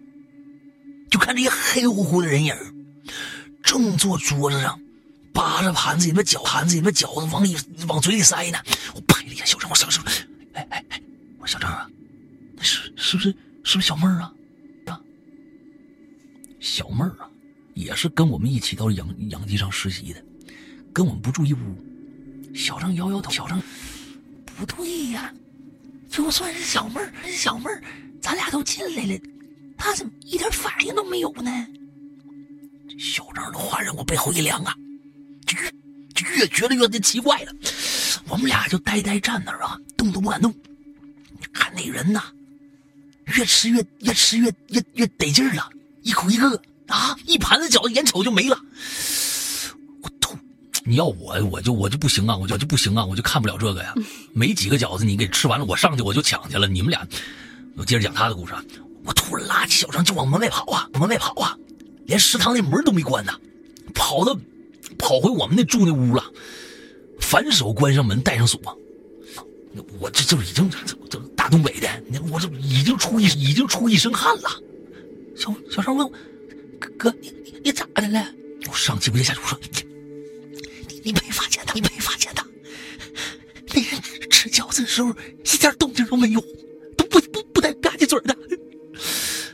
A: 就看这一黑乎乎的人影，正坐桌子上，扒着盘子里的饺盘子里的饺子往里往嘴里塞呢。我拍了一下小张，我小声说：“哎哎哎，我小张啊，那是是不是是不是小妹儿啊？啊，小妹儿啊，也是跟我们一起到养养鸡场实习的，跟我们不住一屋。”小张摇摇头，小张不对呀，就算是小妹儿，小妹儿。咱俩都进来了，他怎么一点反应都没有呢？这小张的话让我背后一凉啊，就越就越觉得越的奇怪了。我们俩就呆呆站那儿啊，动都不敢动。你看那人呐，越吃越越吃越越越得劲儿了，一口一个啊，一盘子饺子眼瞅就没了。我吐！你要我我就我就不行啊，我就就不行啊，我就看不了这个呀。没几个饺子你给吃完了，我上去我就抢去了。你们俩。我接着讲他的故事啊，我突然拉起小张就往门外跑啊，往门外跑啊，连食堂那门都没关呢，跑到跑回我们那住那屋了，反手关上门，带上锁。我这就已经这这大东北的，我这已经出一已经出一身汗了。小小张问我：“哥，你你你咋的了？”我上气不接下气我说：“你你没发现他？你没发现他？那人吃饺子的时候一点动静都没有。”吧唧嘴的，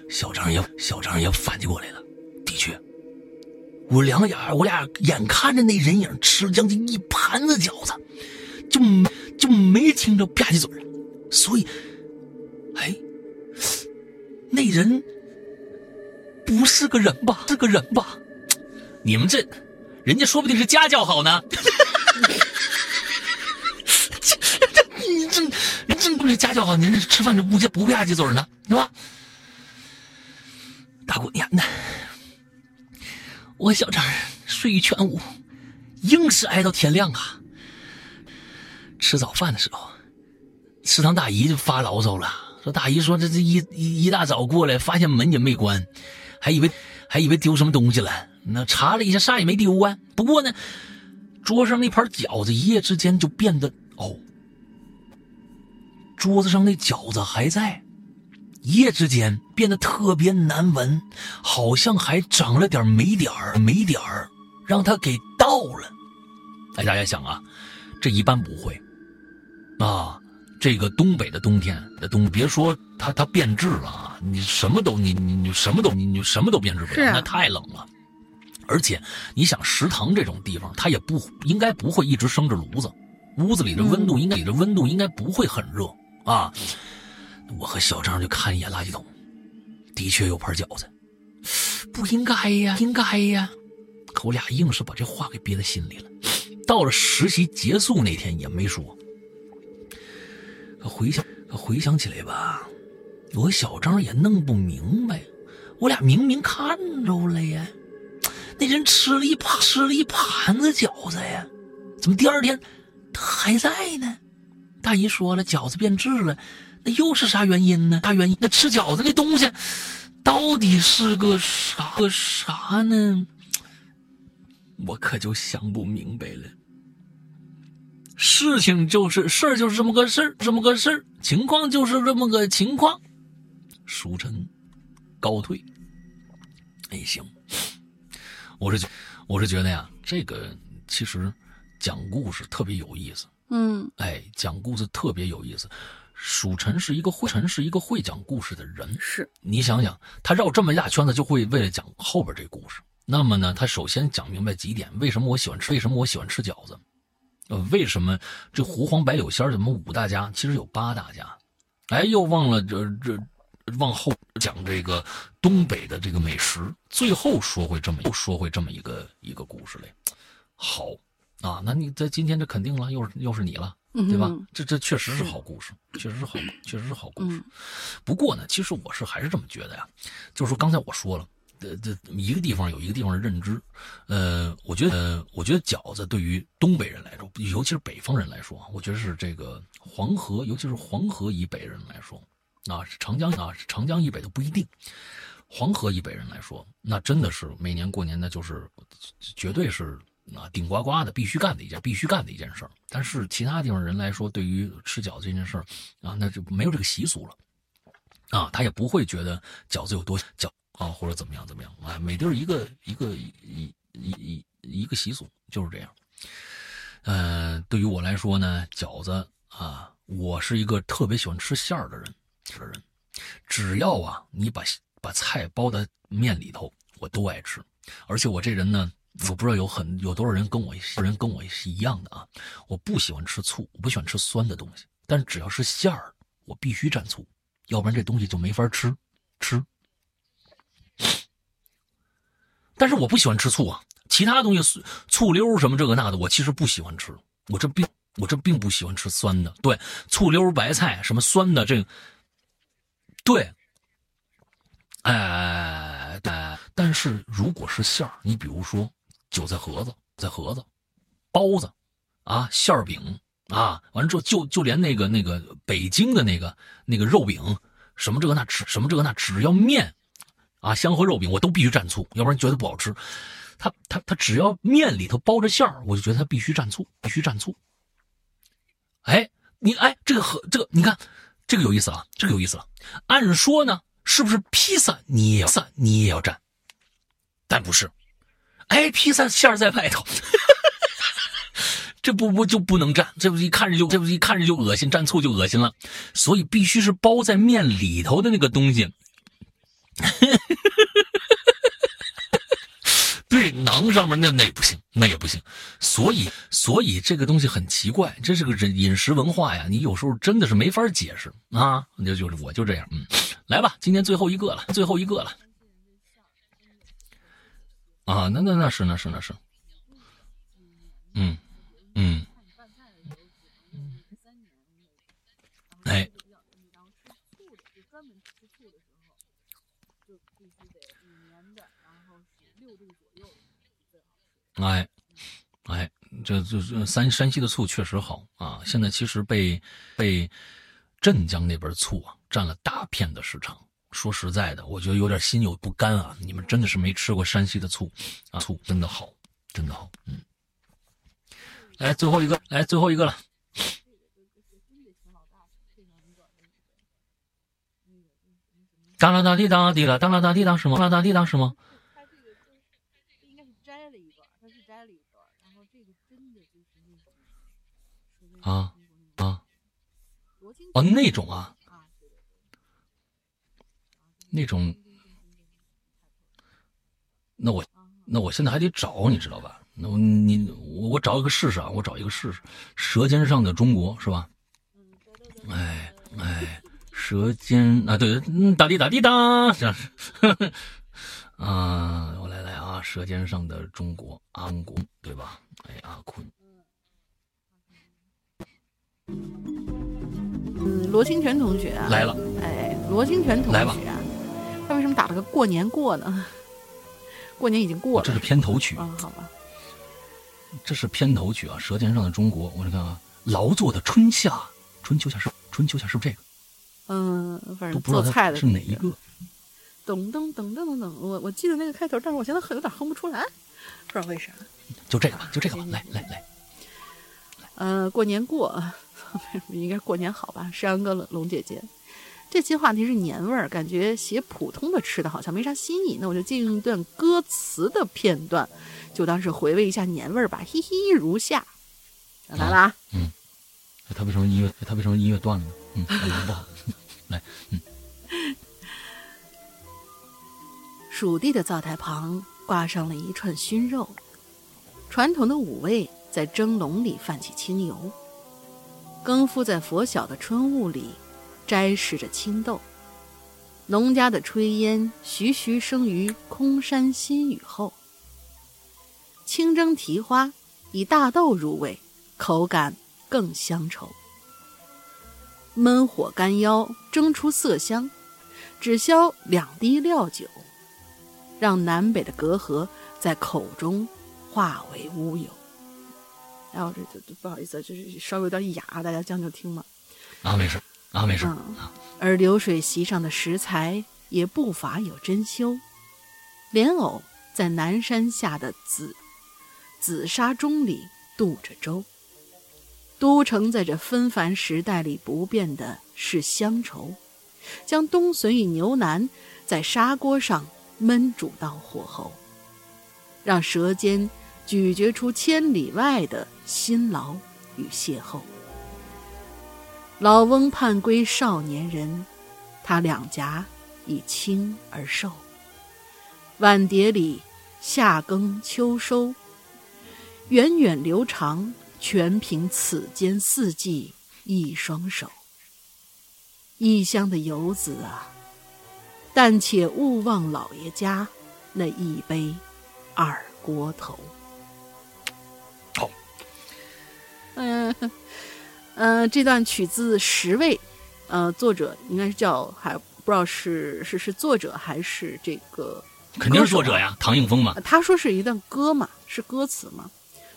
A: 小张也小张也反击过来了。的确，我两眼我俩眼看着那人影吃了将近一盘子饺子，就就没听着吧唧嘴所以，哎，那人不是个人吧？是个人吧？你们这，人家说不定是家教好呢。你这，你真这家教好，您这吃饭这不不吧唧嘴呢，是吧？大过年的，我小张睡意全无，硬是挨到天亮啊。吃早饭的时候，食堂大姨就发牢骚了，说大姨说这这一一一大早过来，发现门也没关，还以为还以为丢什么东西了，那查了一下啥也没丢啊。不过呢，桌上那盘饺子一夜之间就变得哦。桌子上那饺子还在，一夜之间变得特别难闻，好像还长了点霉点儿，霉点儿让他给倒了。哎，大家想啊，这一般不会啊。这个东北的冬天的冬，别说它它变质了啊，你什么都你你你什么都你你什么都变质不了，那太冷了。而且你想食堂这种地方，它也不应该不会一直生着炉子，屋子里的温度应该里的温度应该不会很热啊。我和小张就看一眼垃圾桶，的确有盘饺子，不应该呀，应该呀。可我俩硬是把这话给憋在心里了。到了实习结束那天也没说。可回想，可回想起来吧，我和小张也弄不明白，我俩明明看着了呀。那人吃了一盘吃了一盘子饺子呀，怎么第二天他还在呢？大姨说了，饺子变质了，那又是啥原因呢？啥原因？那吃饺子那东西到底是个啥个啥呢？我可就想不明白了。事情就是事儿，就是这么个事儿，这么个事儿，情况就是这么个情况。书臣告退。哎，行。我是觉，我是觉得呀，这个其实讲故事特别有意思。
B: 嗯，
A: 哎，讲故事特别有意思。蜀臣是一个会，臣是一个会讲故事的人。
B: 是
A: 你想想，他绕这么一大圈子，就会为了讲后边这故事。那么呢，他首先讲明白几点：为什么我喜欢吃？为什么我喜欢吃饺子？呃，为什么这胡黄白柳仙怎么五大家？其实有八大家。哎，又忘了这这。往后讲这个东北的这个美食，最后说回这么又说回这么一个一个故事来，好啊，那你在今天这肯定了，又是又是你了，对吧？这这确实是好故事，确实是好，确实是好故事。不过呢，其实我是还是这么觉得呀，就是说刚才我说了，这这一个地方有一个地方的认知，呃，我觉得我觉得饺子对于东北人来说，尤其是北方人来说，我觉得是这个黄河，尤其是黄河以北人来说。啊，长江啊，长江以北的不一定。黄河以北人来说，那真的是每年过年那就是绝对是啊顶呱呱的必须干的一件必须干的一件事儿。但是其他地方人来说，对于吃饺子这件事儿啊，那就没有这个习俗了啊，他也不会觉得饺子有多饺啊，或者怎么样怎么样啊。每地儿一个一个一一一一个习俗就是这样。嗯，对于我来说呢，饺子啊，我是一个特别喜欢吃馅儿的人。的人，只要啊，你把把菜包在面里头，我都爱吃。而且我这人呢，我不知道有很有多少人跟我人跟我是一样的啊。我不喜欢吃醋，我不喜欢吃酸的东西。但只要是馅儿，我必须蘸醋，要不然这东西就没法吃吃。但是我不喜欢吃醋啊，其他东西醋溜什么这个那的，我其实不喜欢吃。我这并我这并不喜欢吃酸的，对醋溜白菜什么酸的这个。对，哎，对，但是如果是馅儿，你比如说韭菜盒子、菜盒子、包子，啊，馅饼啊，完了之后就就连那个那个北京的那个那个肉饼，什么这个那吃什么这个那，只要面，啊，香河肉饼我都必须蘸醋，要不然觉得不好吃。他他他只要面里头包着馅儿，我就觉得他必须蘸醋，必须蘸醋。哎，你哎，这个和这个你看。这个有意思啊，这个有意思了。按说呢，是不是披萨你也要你也要蘸？但不是，哎，披萨馅在外头，这不不就不能蘸？这不一看着就这不一看着就恶心，蘸醋就恶心了。所以必须是包在面里头的那个东西。对，馕上面那那不行，那也不行。所以，所以这个东西很奇怪，这是个饮饮食文化呀。你有时候真的是没法解释啊。就就是我就这样，嗯，来吧，今天最后一个了，最后一个了。啊，那那那是那是那是，嗯嗯，哎。哎，哎，这这这山山西的醋确实好啊！现在其实被被镇江那边醋啊占了大片的市场。说实在的，我觉得有点心有不甘啊！你们真的是没吃过山西的醋啊？醋真的好，真的好。嗯，来最后一个，来最后一个了。当啦当滴当滴啦当啦当滴当什么？当啦当滴当什么？
B: 他这个就是这应该是摘了一段，他是摘了一段，然后这个真的就是那种
A: 啊啊哦，那种啊，那种，那我那我现在还得找，你知道吧？那我你我我找一个试试啊，我找一个试试，《舌尖上的中国》是吧？哎哎，舌尖啊，对，嗯，哒滴哒滴哒，这样是，啊，我来来啊，《舌尖上的中国》，阿国对吧？哎，阿坤，
B: 嗯，罗清泉同学啊，
A: 来了，
B: 哎，罗清泉同学啊，他为什么打了个过年过呢？过年已经过了，
A: 这是片头曲，
B: 啊，好吧，
A: 这是片头曲啊，《舌尖上的中国》，我看看啊，劳作的春夏，春秋夏是春秋夏是不是这个？
B: 嗯，反正做菜的
A: 是哪一个。
B: 噔噔噔噔噔噔，我我记得那个开头，但是我现在很有点哼不出来，不知道为啥。
A: 就这个吧，就这个吧，来来来，
B: 呃，过年过，应该过年好吧？山羊哥、龙龙姐姐，这期话题是年味儿，感觉写普通的吃的好像没啥新意，那我就借用一段歌词的片段，就当是回味一下年味儿吧。嘿嘿，如下。来了啊！
A: 他为什么音乐他为什么音乐断了呢？嗯，来不好，来，嗯，
B: 蜀地的灶台旁挂上了一串熏肉，传统的五味在蒸笼里泛起清油。更夫在拂晓的春雾里摘食着青豆，农家的炊烟徐徐生于空山新雨后。清蒸蹄花以大豆入味，口感更香稠。焖火干腰，蒸出色香，只消两滴料酒，让南北的隔阂在口中化为乌有。哎，我这这不好意思，就是稍微有点哑，大家将就听嘛。
A: 啊，没事，啊，没事，
B: 而流水席上的食材也不乏有珍馐，莲藕在南山下的紫紫砂盅里渡着粥。都城在这纷繁时代里不变的是乡愁，将冬笋与牛腩在砂锅上焖煮到火候，让舌尖咀嚼出千里外的辛劳与邂逅。老翁盼归少年人，他两颊已青而瘦。碗碟里夏耕秋收，源远流长，全凭此间四季一双手。异乡的游子啊，但且勿忘老爷家那一杯二锅头。
A: 好，
B: 嗯、呃，这段取自十位，呃，作者应该是叫还不知道是是是作者还是这个，
A: 肯定是作者呀，唐映枫嘛
B: 呃，他说是一段歌嘛，是歌词嘛，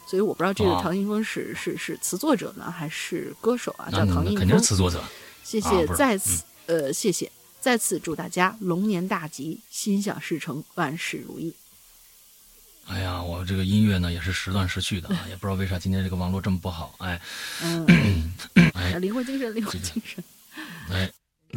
B: 所以我不知道这个
A: 哦
B: 唐映枫是、是是词作者呢，还是歌手啊？叫唐映
A: 枫肯定是。词作者。
B: 谢谢，
A: 啊
B: 再次、呃，谢谢，再次祝大家龙年大吉，心想事成，万事如意。
A: 哎呀，我这个音乐呢也是时断时续的啊，也不知道为啥今天这个网络这么不好。哎
B: 嗯，
A: 哎
B: 灵魂精神，灵魂精神。
A: 哎，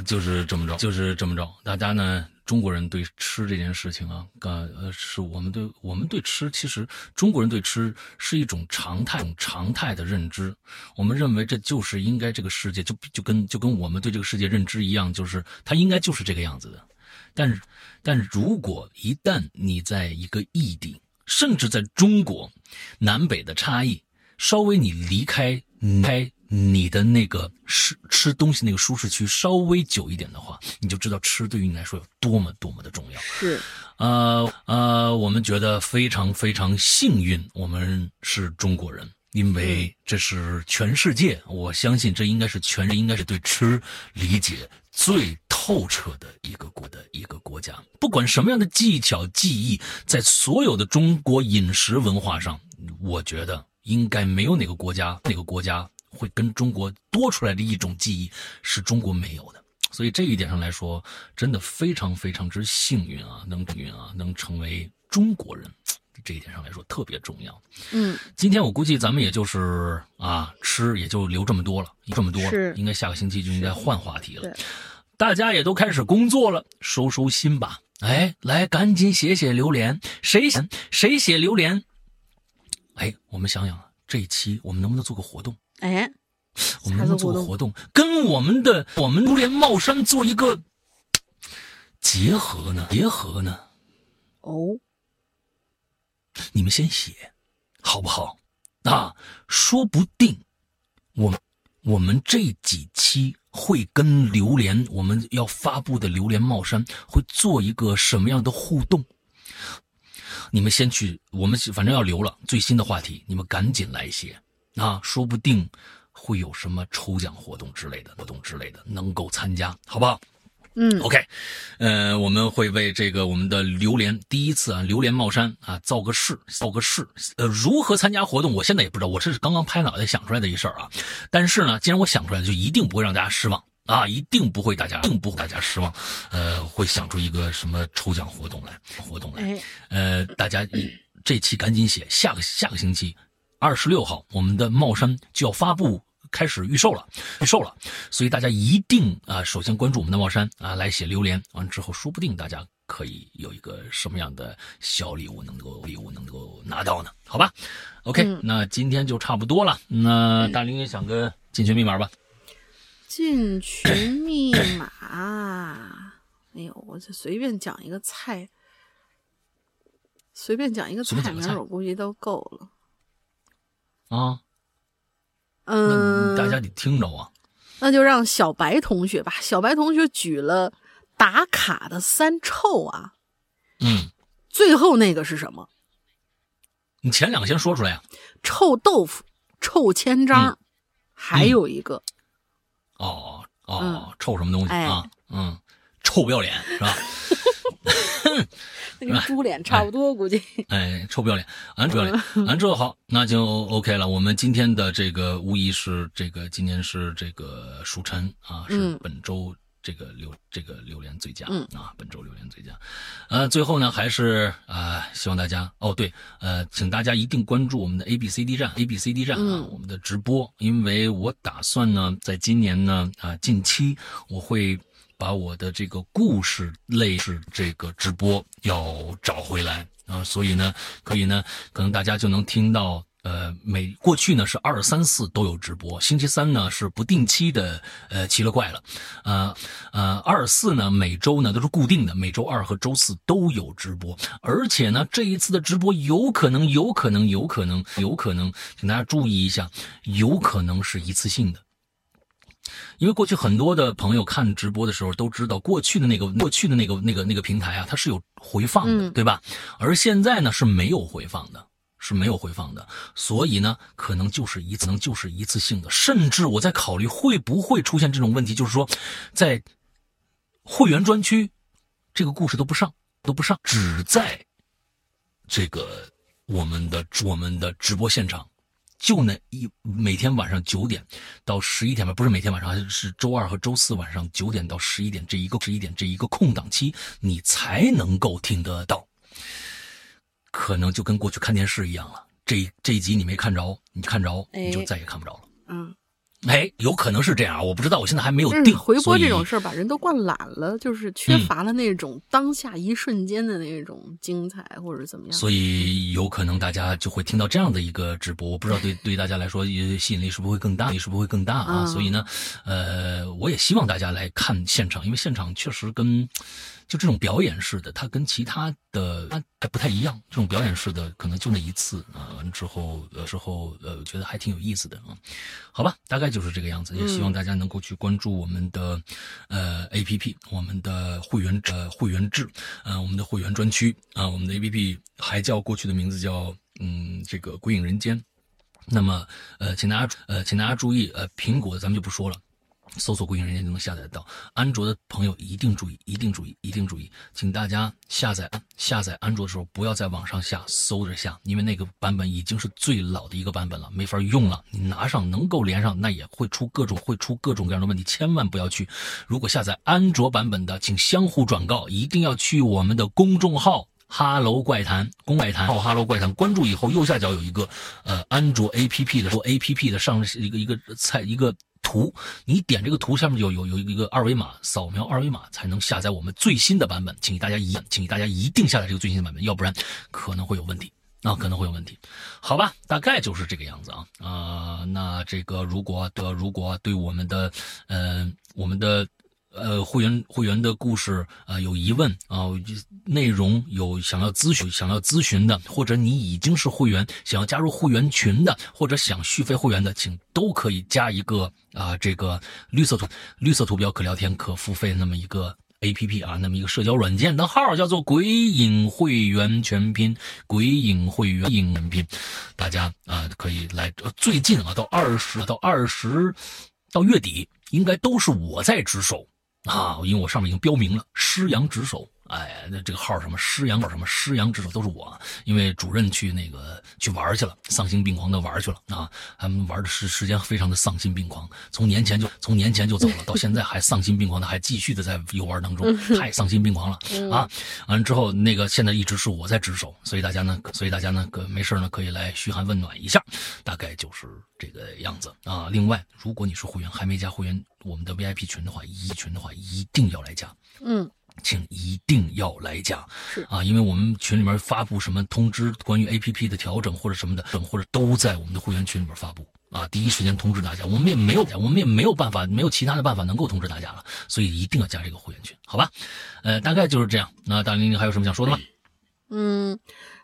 A: 就是这么着，就是这么着。大家呢，中国人对吃这件事情啊，呃呃，是我们对我们对吃，其实中国人对吃是一种常态，常态的认知。我们认为这就是应该这个世界就就跟就跟我们对这个世界认知一样，就是它应该就是这个样子的。但是，但如果一旦你在一个异地，甚至在中国南北的差异，稍微你离开开你的那个吃吃东西那个舒适区稍微久一点的话，你就知道吃对于你来说有多么多么的重要。
B: 是，
A: 呃呃，我们觉得非常非常幸运，我们是中国人，因为这是全世界，我相信这应该是全应该是对吃理解最透彻的一个国的一个国家。不管什么样的技巧技艺，在所有的中国饮食文化上，我觉得应该没有哪个国家哪个国家会跟中国多出来的一种技艺是中国没有的。所以这一点上来说，真的非常非常之幸运啊，能幸运啊，能成为中国人，这一点上来说特别重要。
B: 嗯，
A: 今天我估计咱们也就是啊，吃也就留这么多了，这么多了，应该下个星期就应该换话题了
B: 对。
A: 大家也都开始工作了，收收心吧。哎，来，赶紧写写榴莲，谁写谁写榴莲？哎，我们想想啊，这一期我们能不能做个活动？
B: 哎，
A: 我们能不能做个活动，跟我们的我们榴莲帽衫做一个结合呢？结合呢？
B: 哦，
A: 你们先写，好不好？啊，说不定我们我们这几期会跟榴莲我们要发布的榴莲帽衫会做一个什么样的互动？你们先去，我们反正要留了最新的话题，你们赶紧来写啊，说不定会有什么抽奖活动之类的活动之类的能够参加，好不好？
B: 嗯
A: ，OK，呃，我们会为这个我们的榴莲第一次啊，榴莲帽衫啊造个势，造个势。呃，如何参加活动，我现在也不知道，我这是刚刚拍脑袋想出来的一事儿啊。但是呢，既然我想出来，就一定不会让大家失望啊，一定不会大家，定不会大家失望。呃，会想出一个什么抽奖活动来，活动来。呃，大家这期赶紧写，下个下个星期二十六号，我们的帽衫就要发布。开始预售了，预售了，所以大家一定啊，首先关注我们的帽衫啊，来写榴莲，完之后说不定大家可以有一个什么样的小礼物能够礼物能够拿到呢？好吧，OK，那今天就差不多了。那大林也想个进群密码吧？
B: 进群密码，哎呦，我就随便讲一个菜，随便讲一个菜名，我估计都够了。
A: 啊。
B: 嗯，
A: 大家得听着啊。
B: 那就让小白同学吧。小白同学举了打卡的三臭啊。
A: 嗯。
B: 最后那个是什么？
A: 你前两个先说出来呀。
B: 臭豆腐、臭千张，还有一个。
A: 哦哦，臭什么东西啊？嗯，臭不要脸是吧？
B: 跟猪脸差不多，估计。
A: 哎，臭不要脸，俺不要脸，俺这好，那就 OK 了。我们今天的这个无疑是这个，今年是这个蜀辰啊，是本周这个榴这个榴莲最佳啊，本周榴莲最佳。呃，最后呢，还是啊，希望大家哦，对，呃，请大家一定关注我们的 A B C D 站，A B C D 站啊，我们的直播，因为我打算呢，在今年呢啊，近期我会。把我的这个故事类是这个直播要找回来啊，所以呢，可以呢，可能大家就能听到，呃，每过去呢是二三四都有直播，星期三呢是不定期的，呃，奇了怪了，呃呃，二四呢每周呢都是固定的，每周二和周四都有直播，而且呢这一次的直播有可能，有可能，有可能，有可能，请大家注意一下，有可能是一次性的。因为过去很多的朋友看直播的时候都知道，过去的那个过去的那个那个那个平台啊，它是有回放的，对吧？而现在呢是没有回放的，是没有回放的，所以呢，可能就是一次，能就是一次性的。甚至我在考虑会不会出现这种问题，就是说，在会员专区，这个故事都不上，都不上，只在这个我们的我们的直播现场。就那一每天晚上九点到十一点吧，不是每天晚上，是周二和周四晚上九点到十一点这一个十一点这一个空档期，你才能够听得到。可能就跟过去看电视一样了，这这一集你没看着，你看着你就再也看不着了。嗯。哎，有可能是这样，我不知道，我现在还没有定。
B: 回播这种事儿把人都惯懒了，就是缺乏了那种当下一瞬间的那种精彩，或者怎么样。
A: 所以有可能大家就会听到这样的一个直播，我不知道对 对大家来说吸引力是不是会更大，是不是会更大啊？所以呢，呃，我也希望大家来看现场，因为现场确实跟。就这种表演式的，它跟其他的还不太一样。这种表演式的可能就那一次啊，完之后呃之后呃，觉得还挺有意思的啊。好吧，大概就是这个样子。也希望大家能够去关注我们的呃 A P P，我们的会员呃会员制，呃我们的会员专区啊，我们的 A P P 还叫过去的名字叫嗯这个鬼影人间。那么呃，请大家呃请大家注意呃，苹果咱们就不说了。搜索“鬼影人间”就能下载到。安卓的朋友一定注意，一定注意，一定注意，请大家下载下载安卓的时候不要在网上下，搜着下，因为那个版本已经是最老的一个版本了，没法用了。你拿上能够连上，那也会出各种会出各种各样的问题，千万不要去。如果下载安卓版本的，请相互转告，一定要去我们的公众号“哈喽怪谈”公怪谈号“哈喽怪谈”，关注以后右下角有一个呃安卓 APP 的说 APP 的上一个一个菜一个。图，你点这个图下面有有有一个二维码，扫描二维码才能下载我们最新的版本，请大家一请大家一定下载这个最新的版本，要不然可能会有问题。啊，可能会有问题，好吧，大概就是这个样子啊啊，那这个如果的如果对我们的，呃，我们的呃会员会员的故事啊有疑问啊，内容有想要咨询想要咨询的，或者你已经是会员想要加入会员群的，或者想续费会员的，请都可以加一个啊这个绿色图绿色图标可聊天可付费那么一个。A P P 啊，那么一个社交软件的号叫做“鬼影会员全拼”，鬼影会员全拼，大家啊可以来。最近啊，到二十到二十到月底，应该都是我在值守啊，因为我上面已经标明了“师阳值守”。哎，那这个号什么师阳号什么师阳之手都是我，因为主任去那个去玩去了，丧心病狂的玩去了啊！他们玩的时时间非常的丧心病狂，从年前就从年前就走了，到现在还丧心病狂的，还继续的在游玩当中，太丧心病狂了啊！完了之后，那个现在一直是我在值守，所以大家呢，所以大家呢，可没事呢可以来嘘寒问暖一下，大概就是这个样子啊。另外，如果你是会员还没加会员我们的 VIP 群的话，一群的话一定要来加，
B: 嗯。
A: 请一定要来加，啊，因为我们群里面发布什么通知，关于 A P P 的调整或者什么的，或者都在我们的会员群里面发布，啊，第一时间通知大家。我们也没有，我们也没有办法，没有其他的办法能够通知大家了，所以一定要加这个会员群，好吧？呃，大概就是这样。那大玲玲还有什么想说的吗？
B: 嗯，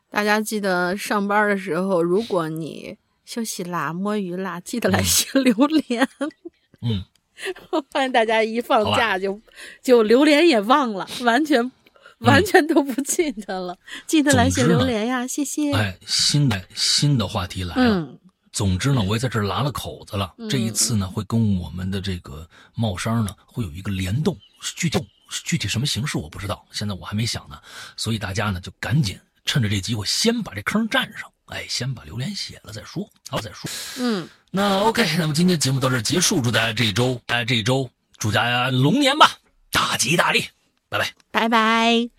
B: 大家记得上班的时候，如果你休息啦、摸鱼啦，记得来写榴莲。
A: 嗯。
B: 我 发现大家一放假就就榴莲也忘了，完全完全都不记得了。记得来写榴莲呀，谢谢。
A: 哎，新的新的话题来了。总之呢，我也在这儿拉了口子了。这一次呢，会跟我们的这个帽商呢会有一个联动，具体具体什么形式我不知道，现在我还没想呢。所以大家呢就赶紧趁着这机会先把这坑占上。哎，先把榴莲写了再说，好再说。
B: 嗯，
A: 那 OK，那么今天节目到这结束，祝大家这一周，大家这一周祝大家龙年吧，大吉大利，拜拜，
B: 拜拜。